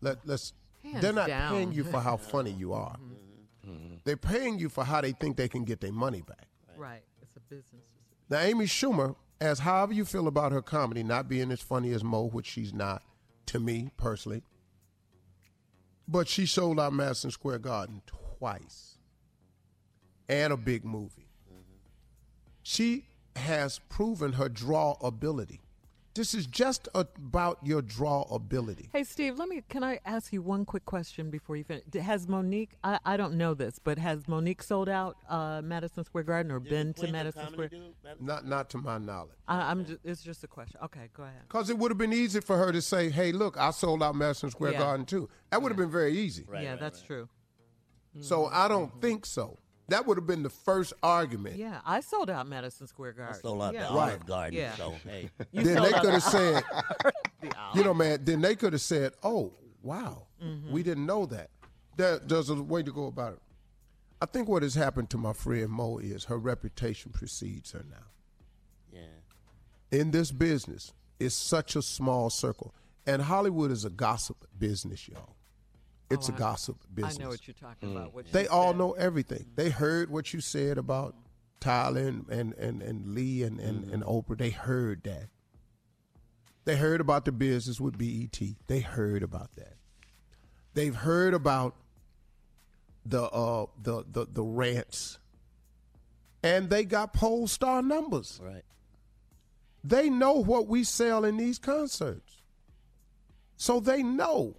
Let, let's Hands they're not down. paying you for how funny you are. Mm-hmm. They're paying you for how they think they can get their money back. Right. It's a business. Now, Amy Schumer, as however you feel about her comedy not being as funny as Mo, which she's not, to me personally, but she sold out Madison Square Garden twice and a big movie. Mm-hmm. She has proven her draw ability. This is just about your draw ability. Hey, Steve, let me. Can I ask you one quick question before you finish? D- Has Mo'Nique? I, I don't know this, but has Mo'Nique sold out uh, Madison Square Garden or been to Madison Square? Not, not to my knowledge. I, I'm. Just, it's just a question. Okay, go ahead. Because it would have been easy for her to say, hey, look, I sold out Madison Square Yeah. Garden too. That would have been very easy. yeah, that's true. So I don't think so. That would have been the first argument. Yeah, I sold out Madison Square Garden. sold out the yeah. Olive Garden, Yeah. so, hey. Then they could have said, the you know, man, then they could have said, oh, wow, Mhm. we didn't know that. There, there's a way to go about it. I think what has happened to my friend Mo is her reputation precedes her now. Yeah. In this business, it's such a small circle. And Hollywood is a gossip business, y'all. It's Oh, a I- gossip business. I know what you're talking about. What They all said. know everything. They heard what you said about Tyler and, and, and, and Lee and, and, and Oprah. They heard that. They heard about the business with BET. They heard about that. They've heard about the uh the the, the rants. And they got Pollstar numbers. Right. They know what we sell in these concerts. So they know.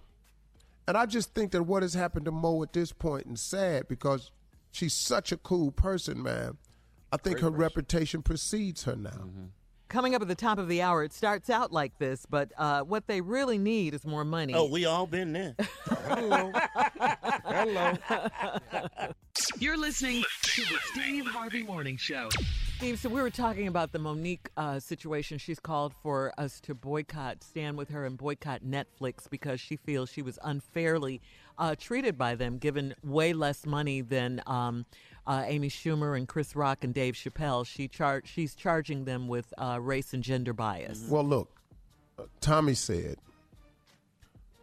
And I just think that what has happened to Mo at this point is sad because she's such a cool person, man. I think her reputation precedes her now. Coming up at the top of the hour, it starts out like this, but uh, what they really need is more money. Oh, we all been there. Hello. Hello. You're listening to the Steve Harvey Morning Show. Steve, so we were talking about the Mo'Nique uh, situation. She's called for us to boycott, stand with her, and boycott Netflix because she feels she was unfairly uh, treated by them, given way less money than um, uh, Amy Schumer and Chris Rock and Dave Chappelle. She char- she's charging them with uh, race and gender bias. Well, look, uh, Tommy said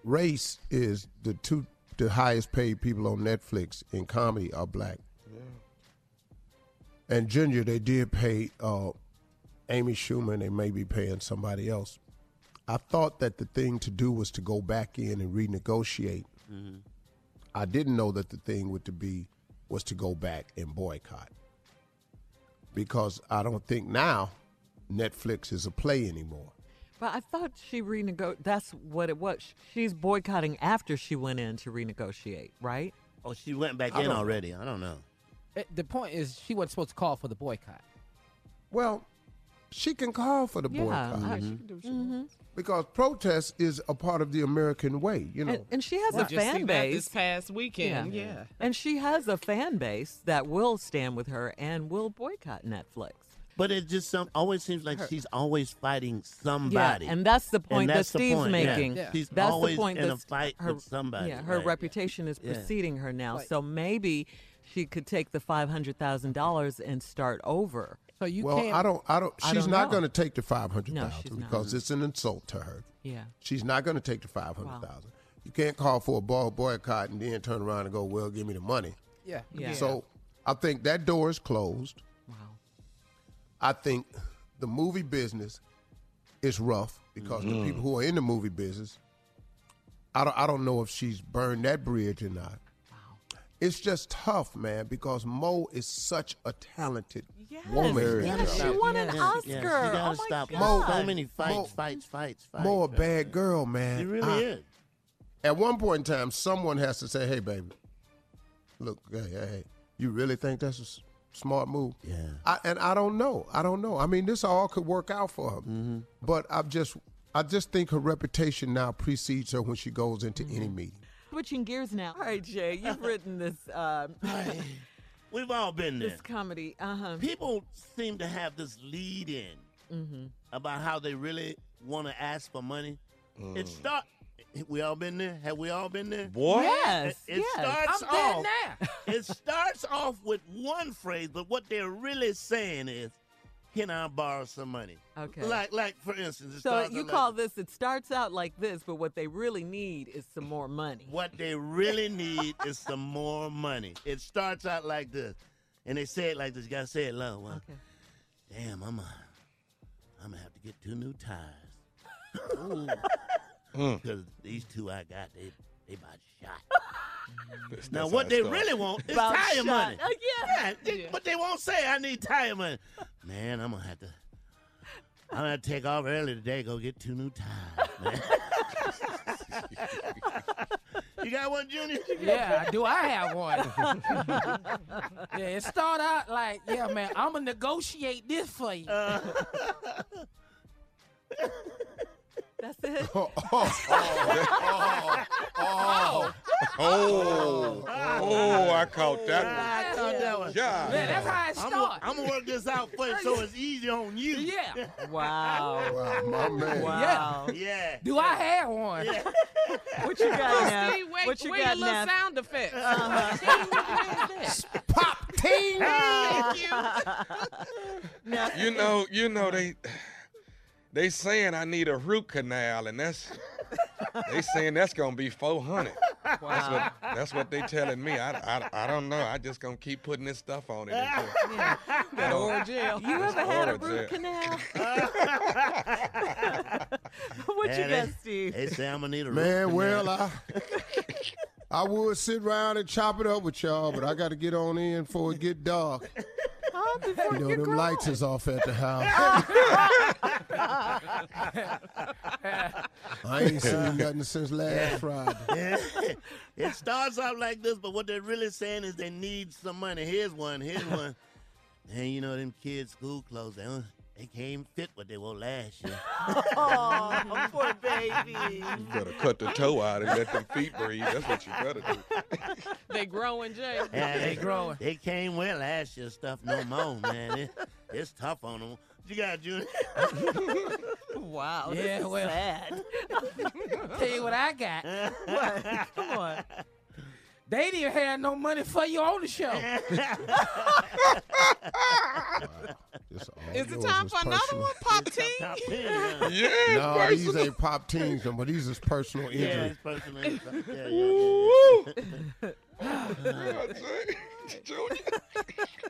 race is the two the highest paid people on Netflix in comedy are black. And Ginger, they did pay uh, Amy Schumer, and they may be paying somebody else. I thought that the thing to do was to go back in and renegotiate. Mm-hmm. I didn't know that the thing would to be was to go back and boycott. Because I don't think now Netflix is a play anymore. But I thought she renego. That's what it was. She's boycotting after she went in to renegotiate, right? Oh, she went back I in already. I don't know. Eh, The point is, she wasn't supposed to call for the boycott. Well, she can call for the Yeah, boycott. I- she can do what she wants. Because protest is a part of the American way, you know. And, and she has We a just fan seen that base this past weekend, yeah. And she has a fan base that will stand with her and will boycott Netflix. But it just some always seems like Her- she's always fighting somebody. Yeah, and that's the point that's that Steve's point, yeah. making. She's that's always the point in a that's- fight her, with somebody. Yeah, her right. reputation is Yeah. preceding her now. Right. So maybe she could take the five hundred thousand dollars and start over. So you well, can't. Well, I don't. I don't. I She's don't not going to take the five hundred thousand no, she's not. because it's an insult to her. Yeah. She's not going to take the five hundred thousand. You can't call for a ball boycott and then turn around and go, "Well, give me the money." Yeah. Yeah. So I think that door is closed. Wow. I think the movie business is rough because the mm-hmm. people who are in the movie business, I don't, I don't know if she's burned that bridge or not. It's just tough, man, because Mo is such a talented woman. Yes, she won an Yes, Oscar. yes, you gotta oh my stop. God. So many fights, Mo- fights, fights, fights. Mo a bad girl, man. She really I- is. At one point in time, someone has to say, "Hey, baby, look, hey, hey, hey, you really think that's a smart move?" Yeah. I, and I don't know. I don't know. I mean, this all could work out for her, Mm-hmm. but I've just, I just think her reputation now precedes her when she goes into any Mm-hmm. meeting. Switching gears now. All right, Jay, you've written this um, We've all been there. this comedy. Uh huh. People seem to have this lead in Mm-hmm. about how they really want to ask for money. Mm. It start. We all been there. Have we all been there? Boy. Yes. It, it yes. starts I'm off. now. it starts off with one phrase, but what they're really saying is, "Can I borrow some money?" Okay. Like, like for instance, it So you call like, this? It starts out like this, but what they really need is some more money. What they really need is some more money. It starts out like this, and they say it like this. You gotta say it low. Well, Okay. Damn, I'm, uh, I'm gonna have to get two new tires. Mm. Because these two I got, they they about shot. That's- Now, that's what they it really want is About tire shot. money. Uh, yeah. Yeah, they- but they won't say I need tire money. Man, I'm gonna have to. I'm gonna take off early today. Go get two new tires, man. you got one, Junior? Yeah, do I have one? yeah, it start out like, yeah, man, I'm gonna negotiate this for you. Uh, That's it. Oh, oh, oh, oh, Oh, oh, I caught that one. I caught that one. Yeah. Man, that's how it I'm start. gonna, I'm gonna work this out for you so it's easy on you. yeah. Wow. wow, my man. Wow. Yeah. yeah. Do I have one? Yeah. What you got now? Steve, wait, what you wait got a little now? sound effect. Uh-huh. Pop ting. Now- You know, you know they they saying I need a root canal, and that's they saying that's gonna be four hundred. That's what that's what they telling me. I, I, I don't know. I just gonna keep putting this stuff on it. until- I don't- Or jail. You It's ever had a root gel. canal? what you Yeah, got, they- Steve? They say I'm gonna need a root Man, canal. well, I I would sit around and chop it up with y'all, but I got to get on in before it get dark. Oh, before You know, you them grow. lights is off at the house. Oh. I ain't seen nothing since last Friday. Yeah. it starts off like this, but what they're really saying is they need some money. Here's one. Here's one. And you know them kids' school clothes, they, don't- they can't even fit what they wore last year. Oh, poor baby. You better cut the toe out and let them feet breathe. That's what you better do. They growing, Jay. Yeah, They growing. They can't wear last year's stuff no more, man. It, it's tough on them. What you got, Junior? Wow. This Yeah, is well. sad. Tell you what I got. What? Come on. They didn't have no money for you on the show. This Is it time is for another one? Pop team? Yeah. Yeah, No, these ain't pop teams, but these is personal Yeah, injury. it's personal. injury. Yeah, yeah, yeah.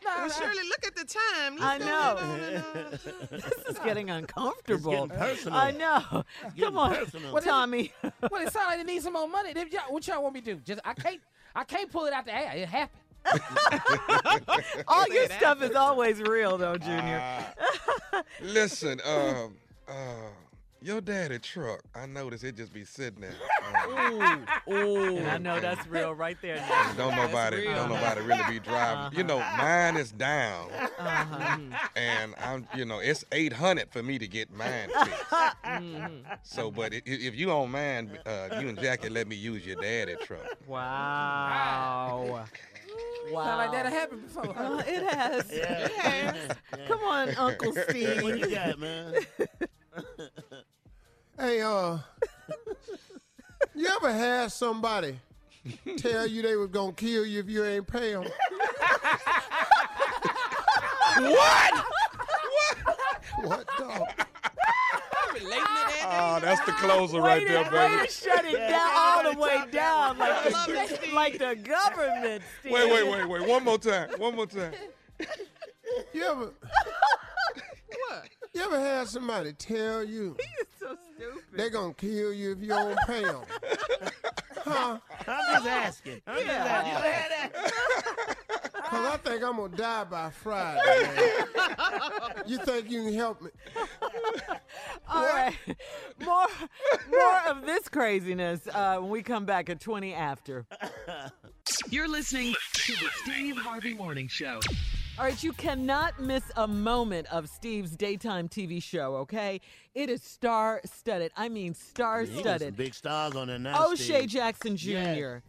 Well, Shirley, look at the time. I Let's go know. on and, This is getting uncomfortable. getting personal. I know. getting Come on, personal. What is it? Tommy. well, it sounds like they need some more money. What y'all want me to do? Just I can't. I can't pull it out the air. It happened. All your stuff is always real, though, Junior. Ah. listen, um, uh, your daddy truck. I notice it just be sitting there. Um, Ooh, I know that's real right there. Now. don't nobody, real. don't nobody really be driving. You know, mine is down, Uh-huh. and I'm, you know, it's eight hundred for me to get mine fixed. mhm. So, but i- i- if you on mine, uh, you and Jackie let me use your daddy truck. Wow. Wow. Sound like that happened before. huh? Uh, it has. Yeah. It has. Yeah. Come on, Uncle Steve. What you got, man? Hey, uh, you ever had somebody tell you they was gonna kill you if you ain't pay them? What? What dog? Oh, that's the closer way right to, there, way baby. to shut it down all the way down like the, like the government. Steve. Wait, wait, wait, wait. One more time. One more time. You ever? What? You ever had somebody tell you so stupid. they gonna kill you if you don't pay them? huh? I'm just asking. I'm just asking. Cause I think I'm gonna die by Friday. you think you can help me? All right, more more of this craziness uh, when we come back at twenty after. You're listening to the Steve Harvey Morning Show. All right, you cannot miss a moment of Steve's daytime TV show, okay? It is star studded. I mean, star You got some studded. big stars on there now. O'Shea Steve. Jackson Jr., Yes.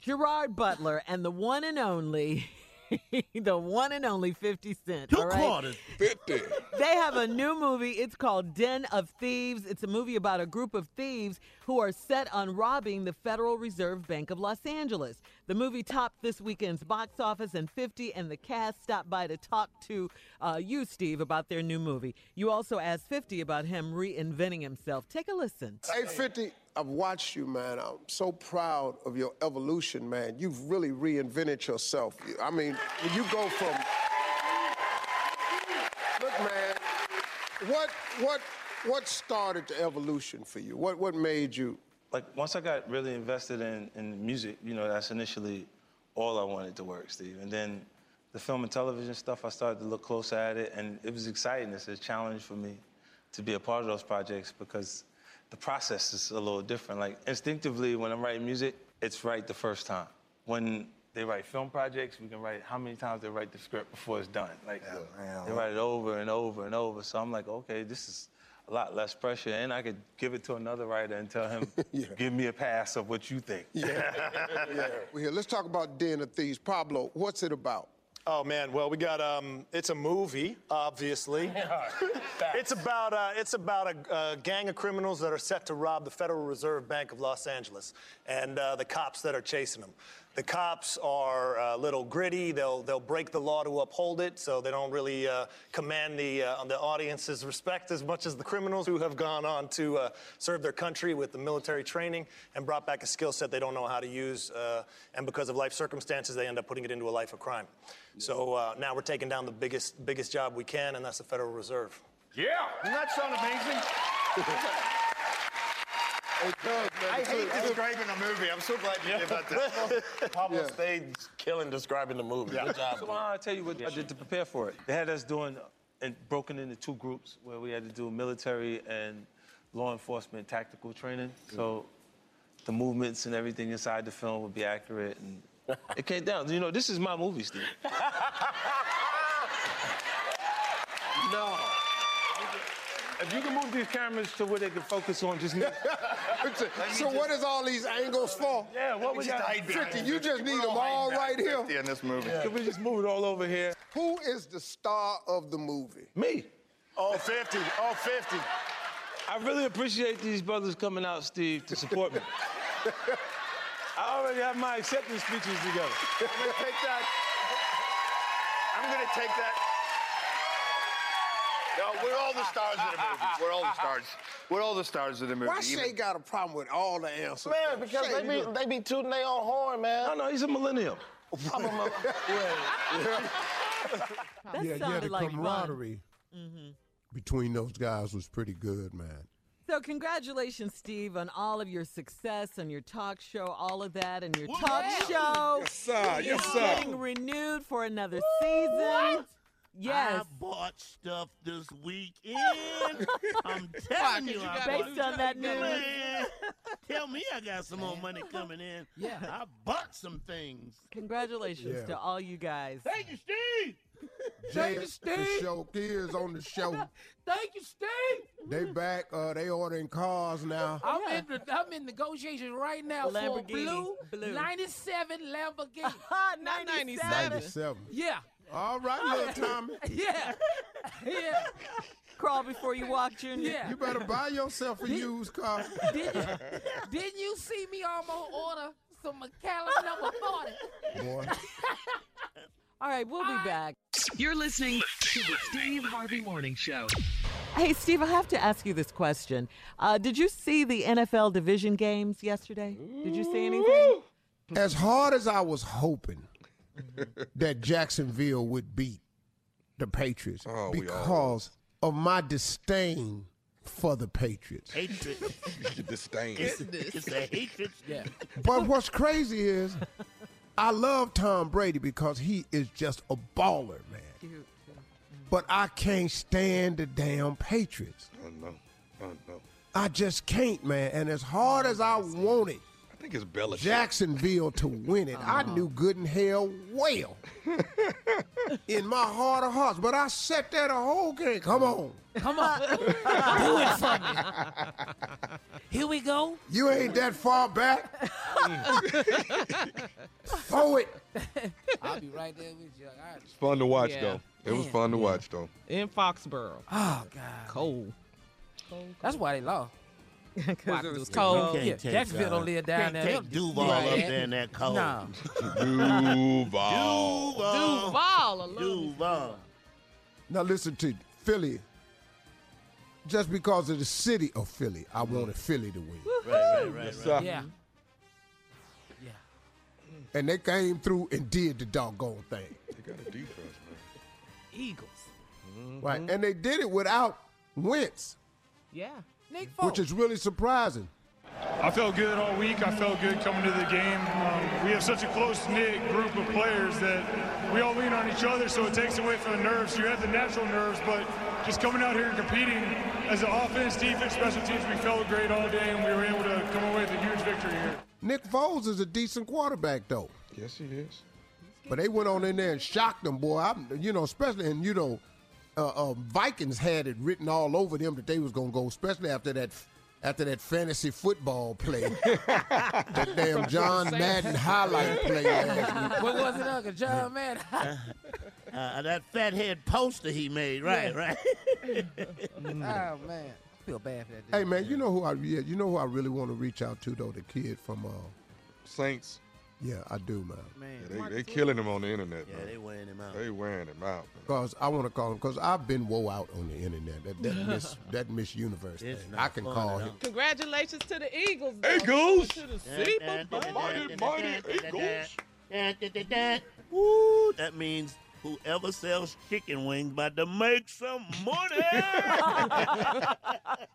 Gerard Butler, and the one and only, the one and only 50 Cent. Two all right? quarters. 50. They have a new movie. It's called Den of Thieves. It's a movie about a group of thieves who are set on robbing the Federal Reserve Bank of Los Angeles. The movie topped this weekend's box office, and 50 and the cast stopped by to talk to uh, you, Steve, about their new movie. You also asked 50 about him reinventing himself. Take a listen. Hey, 50, I've watched you, man. I'm so proud of your evolution, man. You've really reinvented yourself. I mean, you go from. Look, man, what, what, what started the evolution for you? What, what made you? like once I got really invested in, in music, you know, that's initially all I wanted to work, Steve. And then the film and television stuff, I started to look closer at it, and it was exciting. It's a challenge for me to be a part of those projects because the process is a little different. Like instinctively, when I'm writing music, it's right the first time. When they write film projects, we can write how many times they write the script before it's done. Like they write it over and over and over. So I'm like, okay, this is a lot less pressure, and I could give it to another writer and tell him, give me a pass of what you think. Yeah. Well, here, let's talk about Den of Thieves. Pablo, what's it about? Oh man, well we got um, it's a movie, obviously. it's about uh, it's about a, a gang of criminals that are set to rob the Federal Reserve Bank of Los Angeles, and uh, the cops that are chasing them. The cops are a little gritty. They'll they'll break the law to uphold it, so they don't really uh, command the uh, the audience's respect as much as the criminals who have gone on to uh, serve their country with the military training and brought back a skill set they don't know how to use, uh, and because of life circumstances, they end up putting it into a life of crime. So uh, now we're taking down the biggest biggest job we can, and that's the Federal Reserve. Yeah, doesn't that sound amazing? I hate describing a movie. I'm so glad you did that. This. Pablo Yeah. stayed killing describing the movie. Good job. So I'll tell you what I did to prepare for it. They had us doing and broken into two groups where we had to do military and law enforcement tactical training. Mm. So the movements and everything inside the film would be accurate and it came down. You know, this is my movie, Steve. no. If you can move these cameras to where they can focus on just me. so what is all these angles for? Yeah, what was Just got? hide 50, you just need them all all hiding right behind here. 50 in this movie. Can we just move it all over here? Who is the star of the movie? Me. Oh, 50. Oh, 50. I really appreciate these brothers coming out, Steve, to support me. I already have my acceptance speeches together. I'm gonna take that. I'm gonna take that. No, we're all the stars of the movie. We're all the stars. We're all the stars of the movie. Why Even- Shay got a problem with all the answers? Man, because Shay, they be, look. they be tooting their own horn, man. No, no, he's a millennial. I'm a mil- That yeah, yeah, sounded the like fun. camaraderie Mhm. between those guys was pretty good, man. So, congratulations, Steve, on all of your success and your talk show, all of that, and your talk show. Yes, sir. Yes, is sir. Getting renewed for another season. Yes. I bought stuff this weekend. I'm telling you, you I got bought Based on that news. Man, tell me I got some more money coming in. Yeah, I bought some things. Congratulations Yeah. to all you guys. Thank you, Steve. Jay, you, Steve. the show kids on the show. Thank you, Steve. They back. Uh, they ordering cars now. I'm in the, I'm in negotiations right now for a blue, blue. 97 Lamborghini. Not 97. 97. yeah. All right, little Tommy. Yeah. yeah. Crawl before you walk, Junior. Yeah. You better buy yourself a used car. Did you, didn't you see me almost order some Macallan number 40? Boy. All right, we'll be back. You're listening to the Steve Harvey Morning Show. Hey, Steve, I have to ask you this question. Uh, did you see the NFL division games yesterday? Did you see anything? As hard as I was hoping Mm-hmm. that Jacksonville would beat the Patriots Oh, because of my disdain for the Patriots. Hatred. Disdain. It's, it's a hatred. Yeah. But what's crazy is I love Tom Brady because he is just a baller, man. Mm-hmm. But I can't stand the damn Patriots. Oh no. Oh no. I just can't, man. And as hard as I want I think it's Belichick. Jacksonville to win it, I uh-huh. knew good and hell well in my heart of hearts. But I sat there the whole game. Come on. Come on. Do it for me. Here we go. You ain't that far back. Throw it. I'll be right there with you. All right. It's fun to watch Yeah. though. It was fun to watch though. In Foxborough. Oh, God. Cold. That's why they lost. Because it was You cold. can't Yeah, Jacksonville don't live down can't there. Take Duval Right. up there in that cold. No. Duval. Duval. Duval. I love me. Duval. Now listen to Philly. Just because of the city of Philly, I mm. wanted Philly to win. Right, right, right, Yes, right. sir. Yeah. And they came through and did the doggone thing. They got a defense, man. Eagles. Right. Mm-hmm. And they did it without Wentz, Yeah. Nick which is really surprising. I felt good all week. I felt good coming to the game. Um, we have such a close knit group of players that we all lean on each other, so it takes away from the nerves. You have the natural nerves, but just coming out here and competing as an offense, defense, special teams, we felt great all day, and we were able to come away with a huge victory here. Nick Foles is a decent quarterback, though. Yes, he is. But they went on in there and shocked them, boy. I'm, you know, especially and you know, uh, uh, Vikings had it written all over them that they was gonna go, especially after that after that fantasy football play, that damn John Madden highlight play. What was it, Uncle John, man? Uh, that fathead poster he made, right, right. oh, man. I feel bad for that dude. Hey man, you know who I yeah, you know who I really want to reach out to though, the kid from uh, Saints. Yeah, I do, man. Man. Yeah, they they killing him on the internet. yeah, man. they wearing him out. They wearing him out. Man. Because I want to call him because I've been woe out on the internet. That that Miss that Miss Universe thing. I can call him. Congratulations to the Eagles. though. Eagles! To the Super Bowl. Mighty, mighty Eagles. Woo, that means whoever sells chicken wings about to make some money.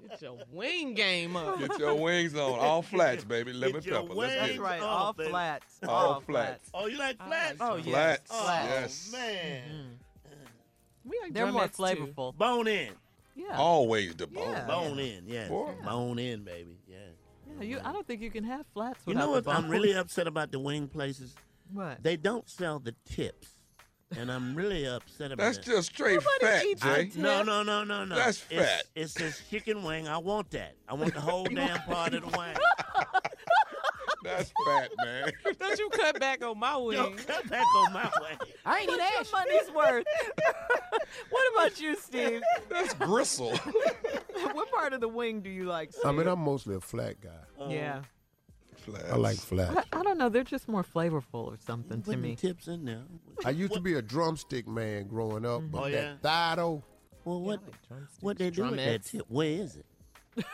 Get your wing game up. Get your wings on. All flats, baby. Lemon Get pepper. Let's get it. That's right. Oh, All baby. flats. All flats. oh, you like oh, oh, flats? Oh, yeah. Flats. Oh, Yes. man. Mm-hmm. We like They're more drumettes, too. flavorful. Bone in. Yeah. Always the bone. Yeah. Bone in, yes. Boy. Bone in, baby. Yeah. Yeah, you, I don't think you can have flats You know what I'm really upset about the wing places? What? They don't sell the tips. And I'm really upset about it. That's that. just straight Nobody fat, eats Jay. it. No, no, no, no, no. That's It's- fat. It says chicken wing. I want that. I want the whole damn part of the wing. That's fat, man. Don't you cut back on my Yo, wing. cut back on my wing. I ain't What's even your asked. money's worth? what about you, Steve? That's gristle. what part of the wing do you like? I mean, I'm mostly a flat guy. Oh. yeah. Flats. I like flats. I, I don't know. They're just more flavorful or something to Put the me. tips in there. I used to be a drumstick man growing up, mm-hmm. but Oh, yeah? that thigh though, Well, what what they do with that drumettes. tip? Where is it? He's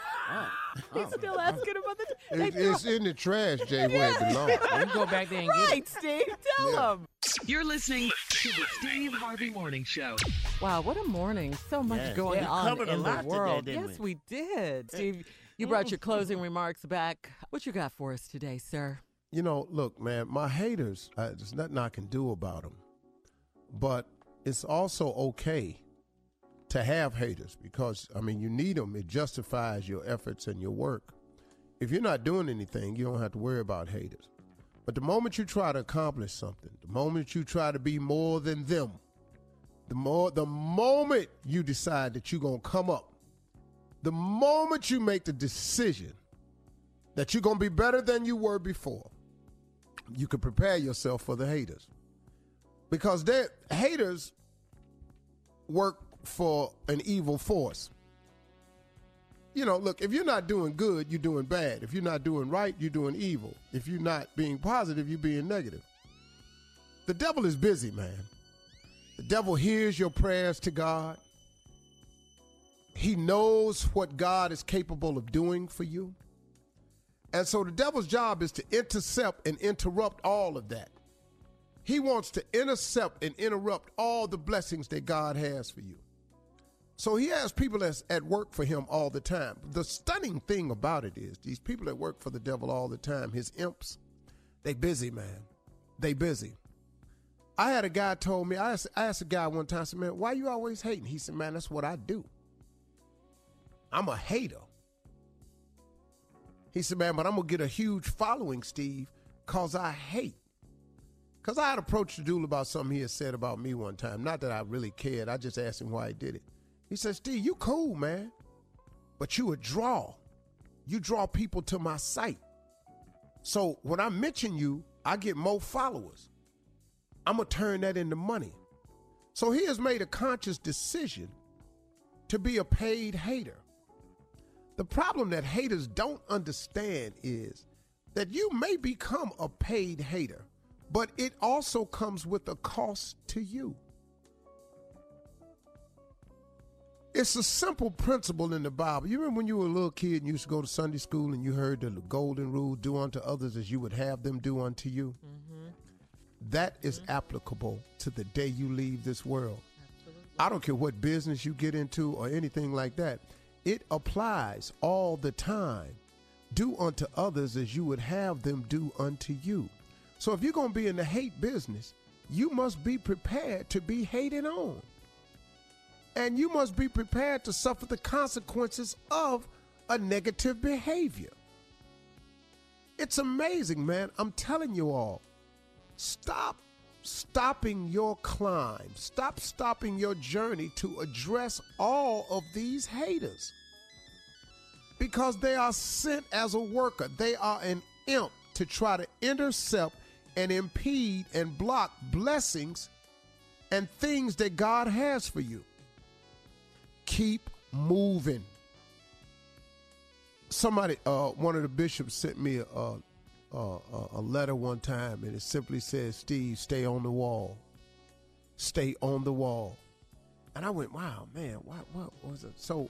uh-uh. still asking about the. it, it's in the trash, Jay, where it belongs. We can go back there and get it. Right, Steve. Tell Yeah. him. You're listening to the Steve Harvey Morning Show. Wow, what a morning. So much Yes. going We on covered a in lot the today, world. didn't yes, we? we did. Steve, you brought your closing remarks back. What you got for us today, sir? You know, look, man, my haters, uh, there's nothing I can do about them. But it's also okay to have haters because, I mean, you need them. It justifies your efforts and your work. If you're not doing anything, you don't have to worry about haters. But the moment you try to accomplish something, the moment you try to be more than them, the more the moment you decide that you're gonna come up, the moment you make the decision that you're gonna be better than you were before, you can prepare yourself for the haters. Because they haters work for an evil force. You know, look, if you're not doing good, you're doing bad. If you're not doing right, you're doing evil. If you're not being positive, you're being negative. The devil is busy, man. The devil hears your prayers to God. He knows what God is capable of doing for you. And so the devil's job is to intercept and interrupt all of that. He wants to intercept and interrupt all the blessings that God has for you. So he has people that's at work for him all the time. The stunning thing about it is these people that work for the devil all the time, his imps, they busy, man. They busy. I had a guy told me, I asked, I asked a guy one time, I said, man, why you always hating? He said, man, that's what I do. I'm a hater. He said, man, but I'm going to get a huge following, Steve, because I hate. Because I had approached the dude about something he had said about me one time. Not that I really cared. I just asked him why he did it. He said, Steve, you cool, man. But you a draw. You draw people to my site. So when I mention you, I get more followers. I'm going to turn that into money. So he has made a conscious decision to be a paid hater. The problem that haters don't understand is that you may become a paid hater, but it also comes with a cost to you. It's a simple principle in the Bible. You remember when you were a little kid and you used to go to Sunday school and you heard the golden rule do unto others as you would have them do unto you? Mm-hmm. That is mm-hmm. applicable to the day you leave this world. Absolutely. I don't care what business you get into or anything like that. It applies all the time. Do unto others as you would have them do unto you. So if you're going to be in the hate business, you must be prepared to be hated on. And you must be prepared to suffer the consequences of a negative behavior. It's amazing, man. I'm telling you all. Stop stopping your climb. Stop stopping your journey to address all of these haters because they are sent as a worker. They are an imp to try to intercept and impede and block blessings and things that God has for you. Keep moving. Somebody, uh, one of the bishops sent me a, a, a, a letter one time, and it simply says, Steve, stay on the wall. Stay on the wall. And I went, wow, man, what, what was it? So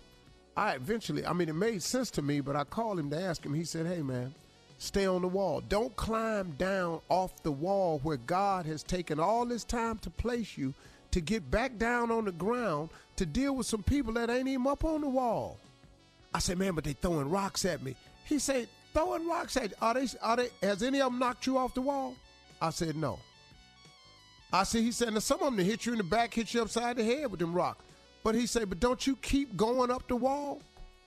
I eventually, I mean, it made sense to me, but I called him to ask him. He said, Hey, man, stay on the wall. Don't climb down off the wall where God has taken all this time to place you to get back down on the ground to deal with some people that ain't even up on the wall. I said, Man, but they throwing rocks at me. He said, Throwing rocks at you. Are they, are they, has any of them knocked you off the wall? I said, No. I said, He said, Now some of them hit you in the back, hit you upside the head with them rocks. But he said, but don't you keep going up the wall?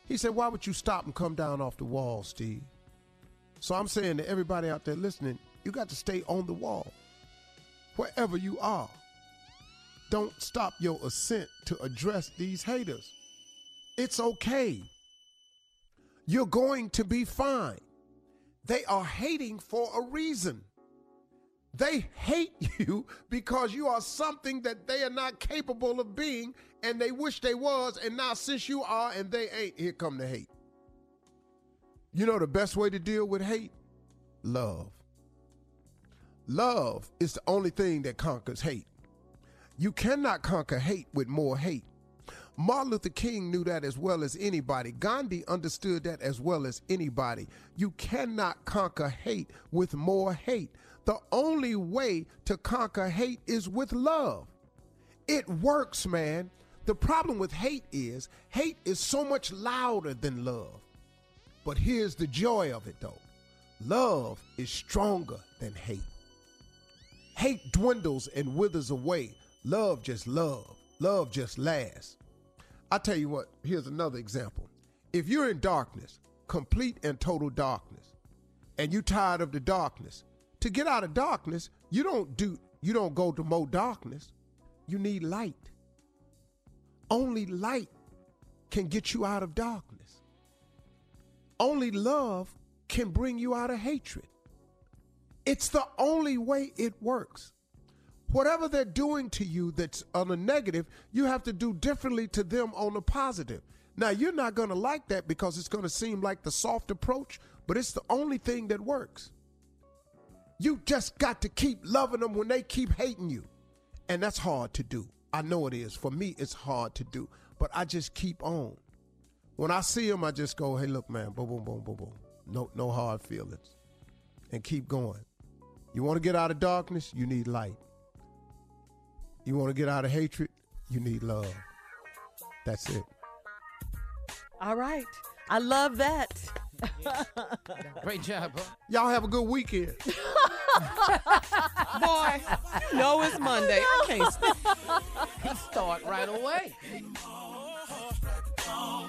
He said, why would you stop and come down off the wall, Steve? So I'm saying to everybody out there listening, you got to stay on the wall. Wherever you are. Don't stop your ascent to address these haters. It's okay. You're going to be fine. They are hating for a reason. They hate you because you are something that they are not capable of being and they wish they was and now since you are and they ain't here come the hate. You know the best way to deal with hate? Love. Love is the only thing that conquers hate. You cannot conquer hate with more hate. Martin Luther King knew that as well as anybody. Gandhi understood that as well as anybody. You cannot conquer hate with more hate. The only way to conquer hate is with love. It works, man. The problem with hate is hate is so much louder than love. But here's the joy of it though love is stronger than hate. Hate dwindles and withers away. Love just love. Love just lasts. I tell you what, here's another example. If you're in darkness, complete and total darkness, and you're tired of the darkness, to get out of darkness, you don't do you don't go to more darkness. You need light. Only light can get you out of darkness. Only love can bring you out of hatred. It's the only way it works. Whatever they're doing to you that's on a negative, you have to do differently to them on the positive. Now, you're not going to like that because it's going to seem like the soft approach, but it's the only thing that works. You just got to keep loving them when they keep hating you. And that's hard to do. I know it is. For me, it's hard to do. But I just keep on. When I see them, I just go, hey, look, man, boom, boom, boom, boom, boom. No, no hard feelings. And keep going. You want to get out of darkness? You need light. You want to get out of hatred? You need love. That's it. All right. I love that. Great job, bro. Y'all have a good weekend. Boy, you know it's Monday. I can't start right away.